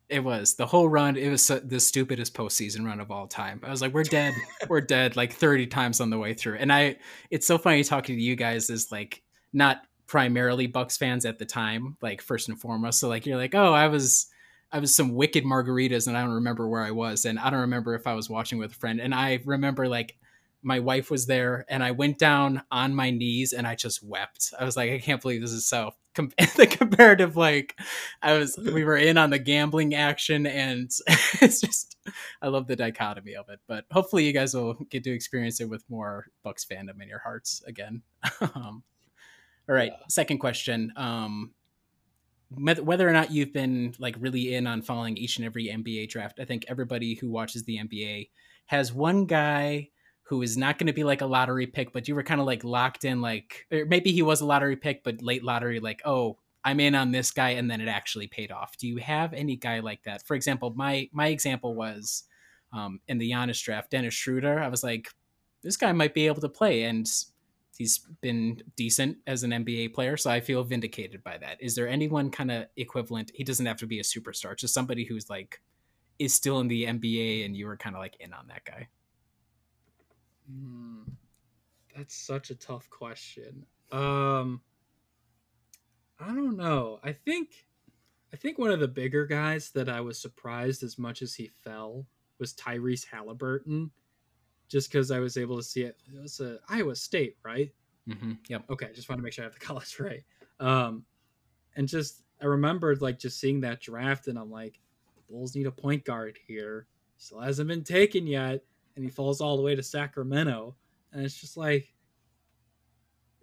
It was the whole run. It was the stupidest postseason run of all time. I was like, "We're dead. We're dead." Like thirty times on the way through. And I, it's so funny talking to you guys. Is like not primarily Bucks fans at the time, like first and foremost. So like you're like, "Oh, I was." I was some wicked margaritas and I don't remember where I was and I don't remember if I was watching with a friend and I remember like my wife was there and I went down on my knees and I just wept. I was like, I can't believe this is so com- the comparative like I was we were in on the gambling action and it's just I love the dichotomy of it. But hopefully you guys will get to experience it with more Bucks fandom in your hearts again. um, all right, yeah. second question. Um, whether or not you've been like really in on following each and every NBA draft, I think everybody who watches the NBA has one guy who is not going to be like a lottery pick, but you were kind of like locked in, like maybe he was a lottery pick, but late lottery, like oh, I'm in on this guy, and then it actually paid off. Do you have any guy like that? For example, my my example was um, in the Giannis draft, Dennis Schroeder. I was like, this guy might be able to play, and he's been decent as an NBA player, so I feel vindicated by that. Is there anyone kind of equivalent? He doesn't have to be a superstar, just somebody who's like is still in the NBA, and you were kind of like in on that guy. Hmm. That's such a tough question. Um, I don't know. I think, I think one of the bigger guys that I was surprised as much as he fell was Tyrese Haliburton, just because I was able to see it. It was a Iowa State, right? Mm-hmm. Yep. Okay, I just want to make sure I have the college right. Um, and just I remembered like just seeing that draft, and I'm like, Bulls need a point guard here. Still hasn't been taken yet and he falls all the way to Sacramento. And it's just like,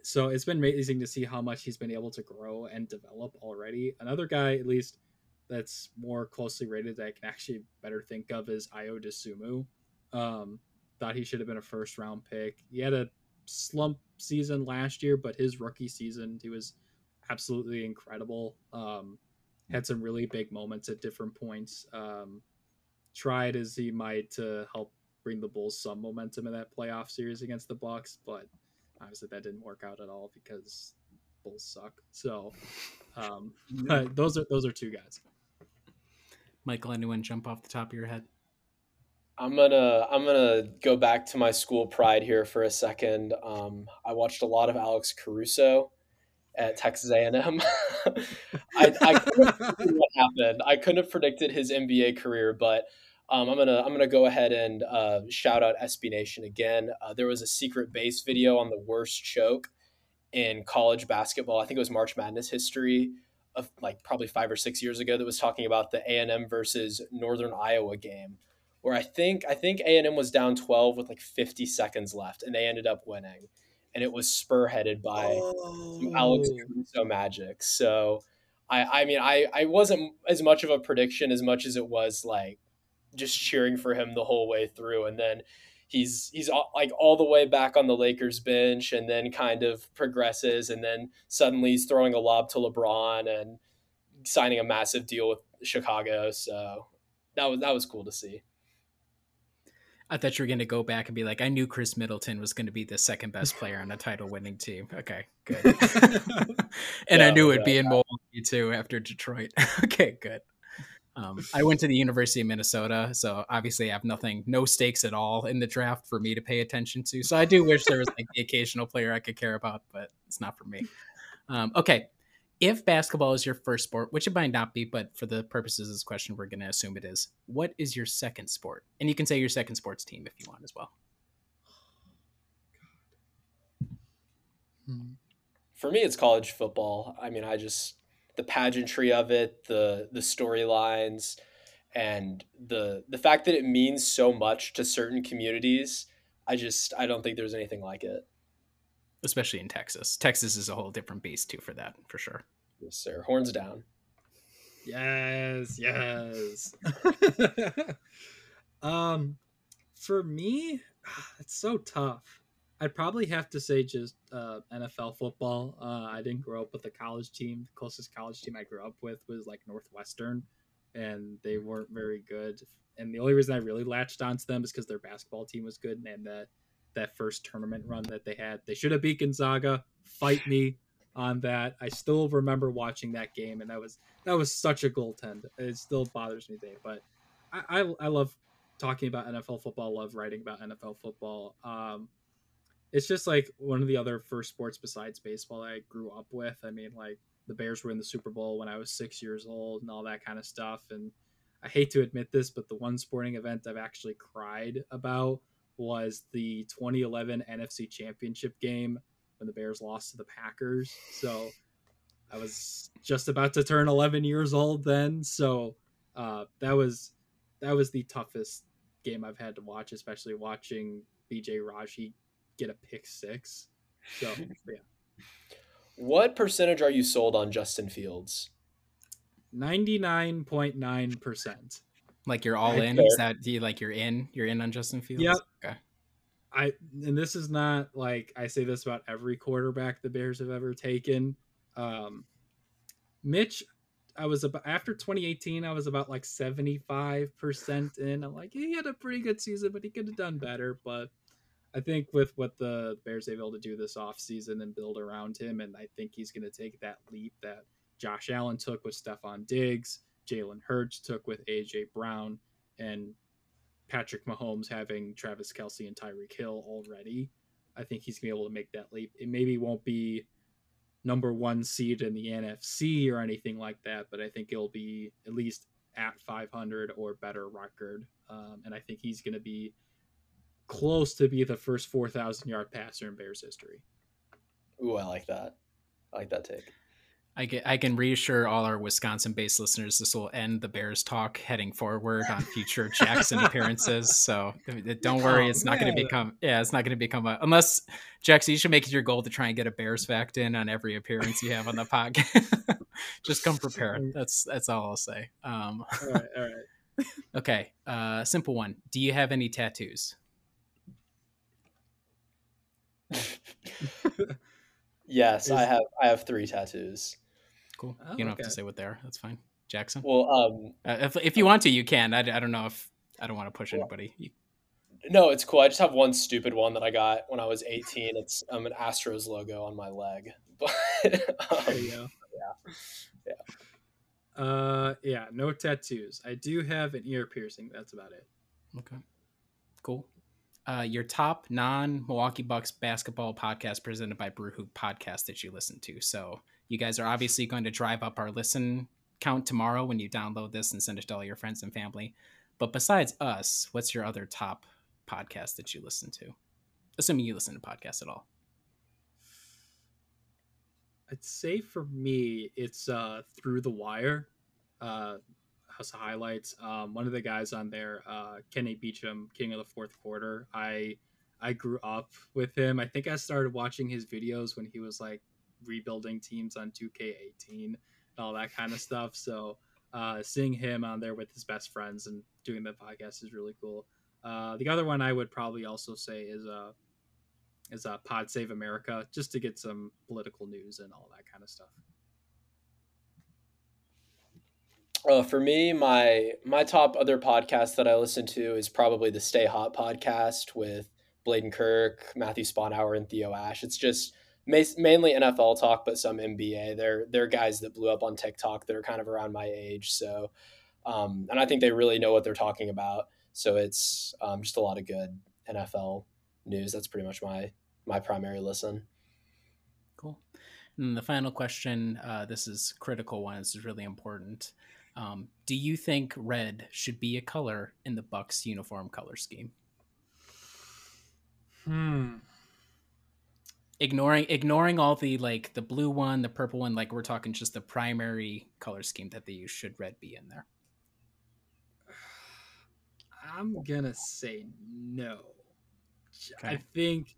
so it's been amazing to see how much he's been able to grow and develop already. Another guy, at least that's more closely rated that I can actually better think of is Ayo Dosunmu. Um, thought he should have been a first round pick. He had a slump season last year, but his rookie season he was absolutely incredible. Um, had some really big moments at different points. Um, tried as he might to help bring the Bulls some momentum in that playoff series against the Bucks, but obviously that didn't work out at all because Bulls suck. So, um, but those are those are two guys. Michael, anyone jump off the top of your head? I'm gonna I'm gonna go back to my school pride here for a second. Um, I watched a lot of Alex Caruso at Texas A&M. I, I couldn't what happened. I couldn't have predicted his NBA career, but um, I'm gonna I'm gonna go ahead and uh, shout out SB Nation again. Uh, there was a secret base video on the worst choke in college basketball. I think it was March Madness history of like probably five or six years ago that was talking about the A and M versus Northern Iowa game, where I think I think A and M was down 12 with like 50 seconds left, and they ended up winning, and it was spearheaded by some Alex Oh. Caruso magic. So. I, I mean, I, I wasn't as much of a prediction as much as it was like just cheering for him the whole way through. And then he's he's all, like all the way back on the Lakers bench, and then kind of progresses, and then suddenly he's throwing a lob to LeBron and signing a massive deal with Chicago. So that was that was cool to see. I thought you were going to go back and be like, I knew Khris Middleton was going to be the second best player on a title winning team. Okay, good. and I knew it'd no, be in Milwaukee too after Detroit. okay, good. Um, I went to the University of Minnesota, so obviously I have nothing, no stakes at all in the draft for me to pay attention to. So I do wish there was like the occasional player I could care about, but it's not for me. Um, okay, if basketball is your first sport, which it might not be, but for the purposes of this question, we're going to assume it is. What is your second sport? And you can say your second sports team if you want as well. Hmm. For me, it's college football. I mean, I just the pageantry of it, the the storylines, and the the fact that it means so much to certain communities. I just I don't think there's anything like it. especially in Texas. Texas is a whole different beast too for that, for sure. Yes, sir. Horns down. Yes, yes. um, for me, it's so tough. I'd probably have to say just uh, NFL football. Uh, I didn't grow up with a college team. The closest college team I grew up with was like Northwestern, and they weren't very good. And the only reason I really latched onto them is because their basketball team was good, and that that first tournament run that they had, they should have beat Gonzaga. Fight me on that. I still remember watching that game, and that was that was such a goaltend. It still bothers me today, but I, I, I love talking about NFL football. Love writing about NFL football. Um, it's just like one of the other first sports besides baseball I grew up with. I mean, like the Bears were in the Super Bowl when I was six years old, and all that kind of stuff. And I hate to admit this, but the one sporting event I've actually cried about was the 2011 NFC Championship game when the Bears lost to the Packers. So I was just about to turn 11 years old then. So uh, that was that was the toughest game I've had to watch, especially watching BJ Raji get a pick six. So yeah, What percentage are you sold on Justin Fields? 99.9 percent. Like you're all in. there. Is that do you like you're in? You're in on Justin Fields. Yep. Okay. I and this is not like I say this about every quarterback the Bears have ever taken. Um, Mitch, I was about after 2018, I was about like 75% in. I'm like, he had a pretty good season, but he could have done better. But I think with what the Bears are able to do this offseason and build around him, and I think he's going to take that leap that Josh Allen took with Stefon Diggs, Jalen Hurts took with AJ Brown, and Patrick Mahomes having Travis Kelce and Tyreek Hill already. I think he's gonna be able to make that leap. It maybe won't be number one seed in the NFC or anything like that, but I think it'll be at least at 500 or better record. Um, and I think he's gonna be close to be the first 4,000 yard passer in Bears history. Ooh, I like that. I like that take. I get, I can reassure all our Wisconsin-based listeners this will end the Bears talk heading forward on future Jackson appearances. So don't worry, Oh, it's not going to become yeah, it's not going to become a unless Jackson. You should make it your goal to try and get a Bears fact in on every appearance you have on the podcast. just come prepared. That's that's all I'll say. Um, all right, all right. okay, uh, simple one. Do you have any tattoos? yes, Is- I have. I have three tattoos. Cool. Oh, you don't have to say what they are. That's fine. Jackson. Well, um, Uh, if if you want to, you can. I, I don't know if I don't want to push Well, anybody. You, no, it's cool. I just have one stupid one that I got when I was 18. It's um, an Astros logo on my leg. But um, There you go. Yeah. yeah. Uh, yeah, no tattoos. I do have an ear piercing. That's about it. okay. Cool. Uh, your top non Milwaukee Bucks basketball podcast presented by Brew Hoop podcast that you listen to. So you guys are obviously going to drive up our listen count tomorrow when you download this and send it to all your friends and family. But besides us, what's your other top podcast that you listen to? Assuming you listen to podcasts at all. I'd say for me, it's uh through the wire, uh, House of Highlights. Um, one of the guys on there, uh, Kenny Beecham, King of the Fourth Quarter. I I grew up with him. I think I started watching his videos when he was like rebuilding teams on 2K18 and all that kind of stuff. So uh, seeing him on there with his best friends and doing the podcast is really cool. Uh, the other one I would probably also say is uh, is uh, Pod Save America, just to get some political news and all that kind of stuff. Uh, for me, my my top other podcast that I listen to is probably the Stay Hot podcast with Bladen Kirk, Matthew Sponhour, and Theo Ash. It's just ma- mainly NFL talk, but some NBA. They're they're guys that blew up on TikTok that are kind of around my age. So, um, and I think they really know what they're talking about. So it's um, just a lot of good NFL news. That's pretty much my my primary listen. Cool. And the final question uh, this is critical one. This is really important. Um, do you think red should be a color in the Bucks uniform color scheme? Hmm. Ignoring ignoring all the like the blue one, the purple one, like we're talking just the primary color scheme that they use. Should red be in there? I'm gonna say no. I think,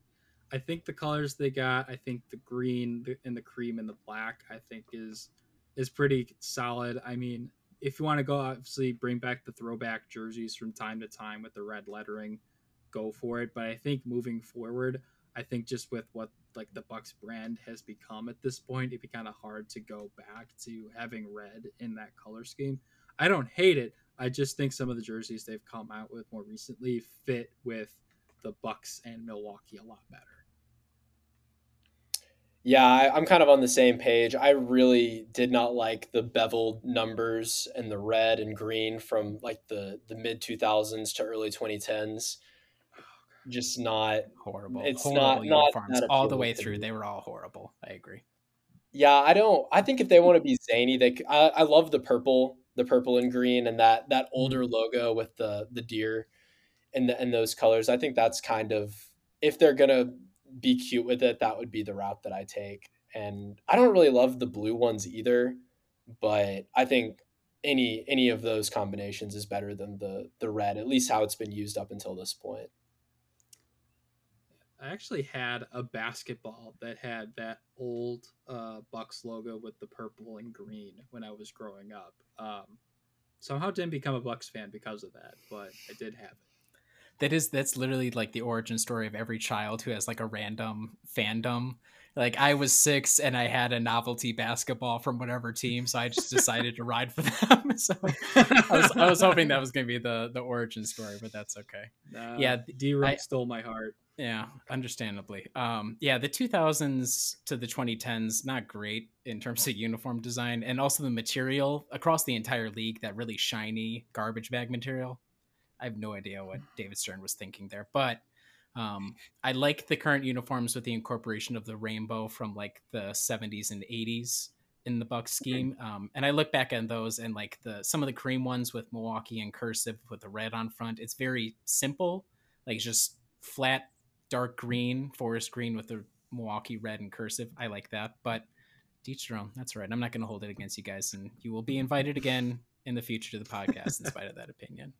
I think the colors they got. I think the green and the cream and the black. I think is is pretty solid. I mean, if you want to go, obviously bring back the throwback jerseys from time to time with the red lettering, go for it. But I think moving forward, I think just with what like the Bucks brand has become at this point, it'd be kind of hard to go back to having red in that color scheme. I don't hate it. I just think some of the jerseys they've come out with more recently fit with the Bucks and Milwaukee a lot better. Yeah, I, I'm kind of on the same page. I really did not like the beveled numbers and the red and green from like the the mid 2000s to early 2010s. Just not. Horrible. It's horrible not- not all the way through. They were all horrible. I agree. Yeah, I don't. I think if they want to be zany, they. I love the purple, the purple and green, and that that older mm-hmm. logo with the the deer, and the, and those colors. I think that's kind of if they're gonna be cute with it, that would be the route that I take. And I don't really love the blue ones either, but I think any any of those combinations is better than the the red. At least how it's been used up until this point. I actually had a basketball that had that old uh, Bucks logo with the purple and green when I was growing up. Um, somehow didn't become a Bucks fan because of that, but I did have it. That is that's literally like the origin story of every child who has like a random fandom. Like I was six and I had a novelty basketball from whatever team, so I just decided to ride for them. so I was, I was hoping that was going to be the the origin story, but that's okay. Uh, Yeah, D I- Rose stole my heart. Yeah, understandably. Um, yeah, the 2000s to the 2010s, not great in terms of uniform design, and also the material across the entire league. That really shiny garbage bag material. I have no idea what David Stern was thinking there, but um, I like the current uniforms with the incorporation of the rainbow from like the 70s and 80s in the Bucks scheme. Um, and I look back at those and like the some of the cream ones with Milwaukee and cursive with the red on front. It's very simple, like just flat dark green, forest green with the Milwaukee red and cursive. I like that, but teach their own. That's right. I'm not going to hold it against you guys, and you will be invited again in the future to the podcast in spite of that opinion.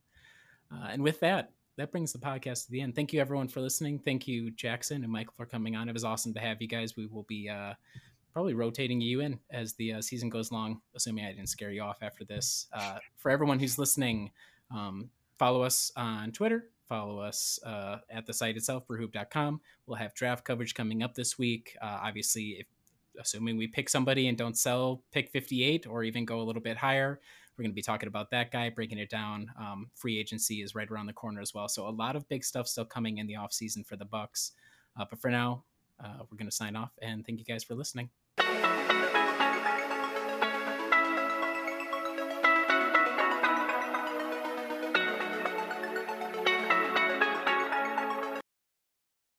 Uh, and with that, that brings the podcast to the end. Thank you everyone for listening. Thank you Jackson and Michael for coming on. It was awesome to have you guys. We will be uh, probably rotating you in as the uh, season goes along, assuming I didn't scare you off after this. Uh, for everyone who's listening, um, follow us on Twitter. Follow us uh, at the site itself, brewhoop.com. We'll have draft coverage coming up this week. Uh, obviously, if assuming we pick somebody and don't sell pick 58 or even go a little bit higher, we're going to be talking about that guy, breaking it down. Um, free agency is right around the corner as well. So a lot of big stuff still coming in the offseason for the Bucks. Uh, but for now, uh, we're going to sign off and thank you guys for listening.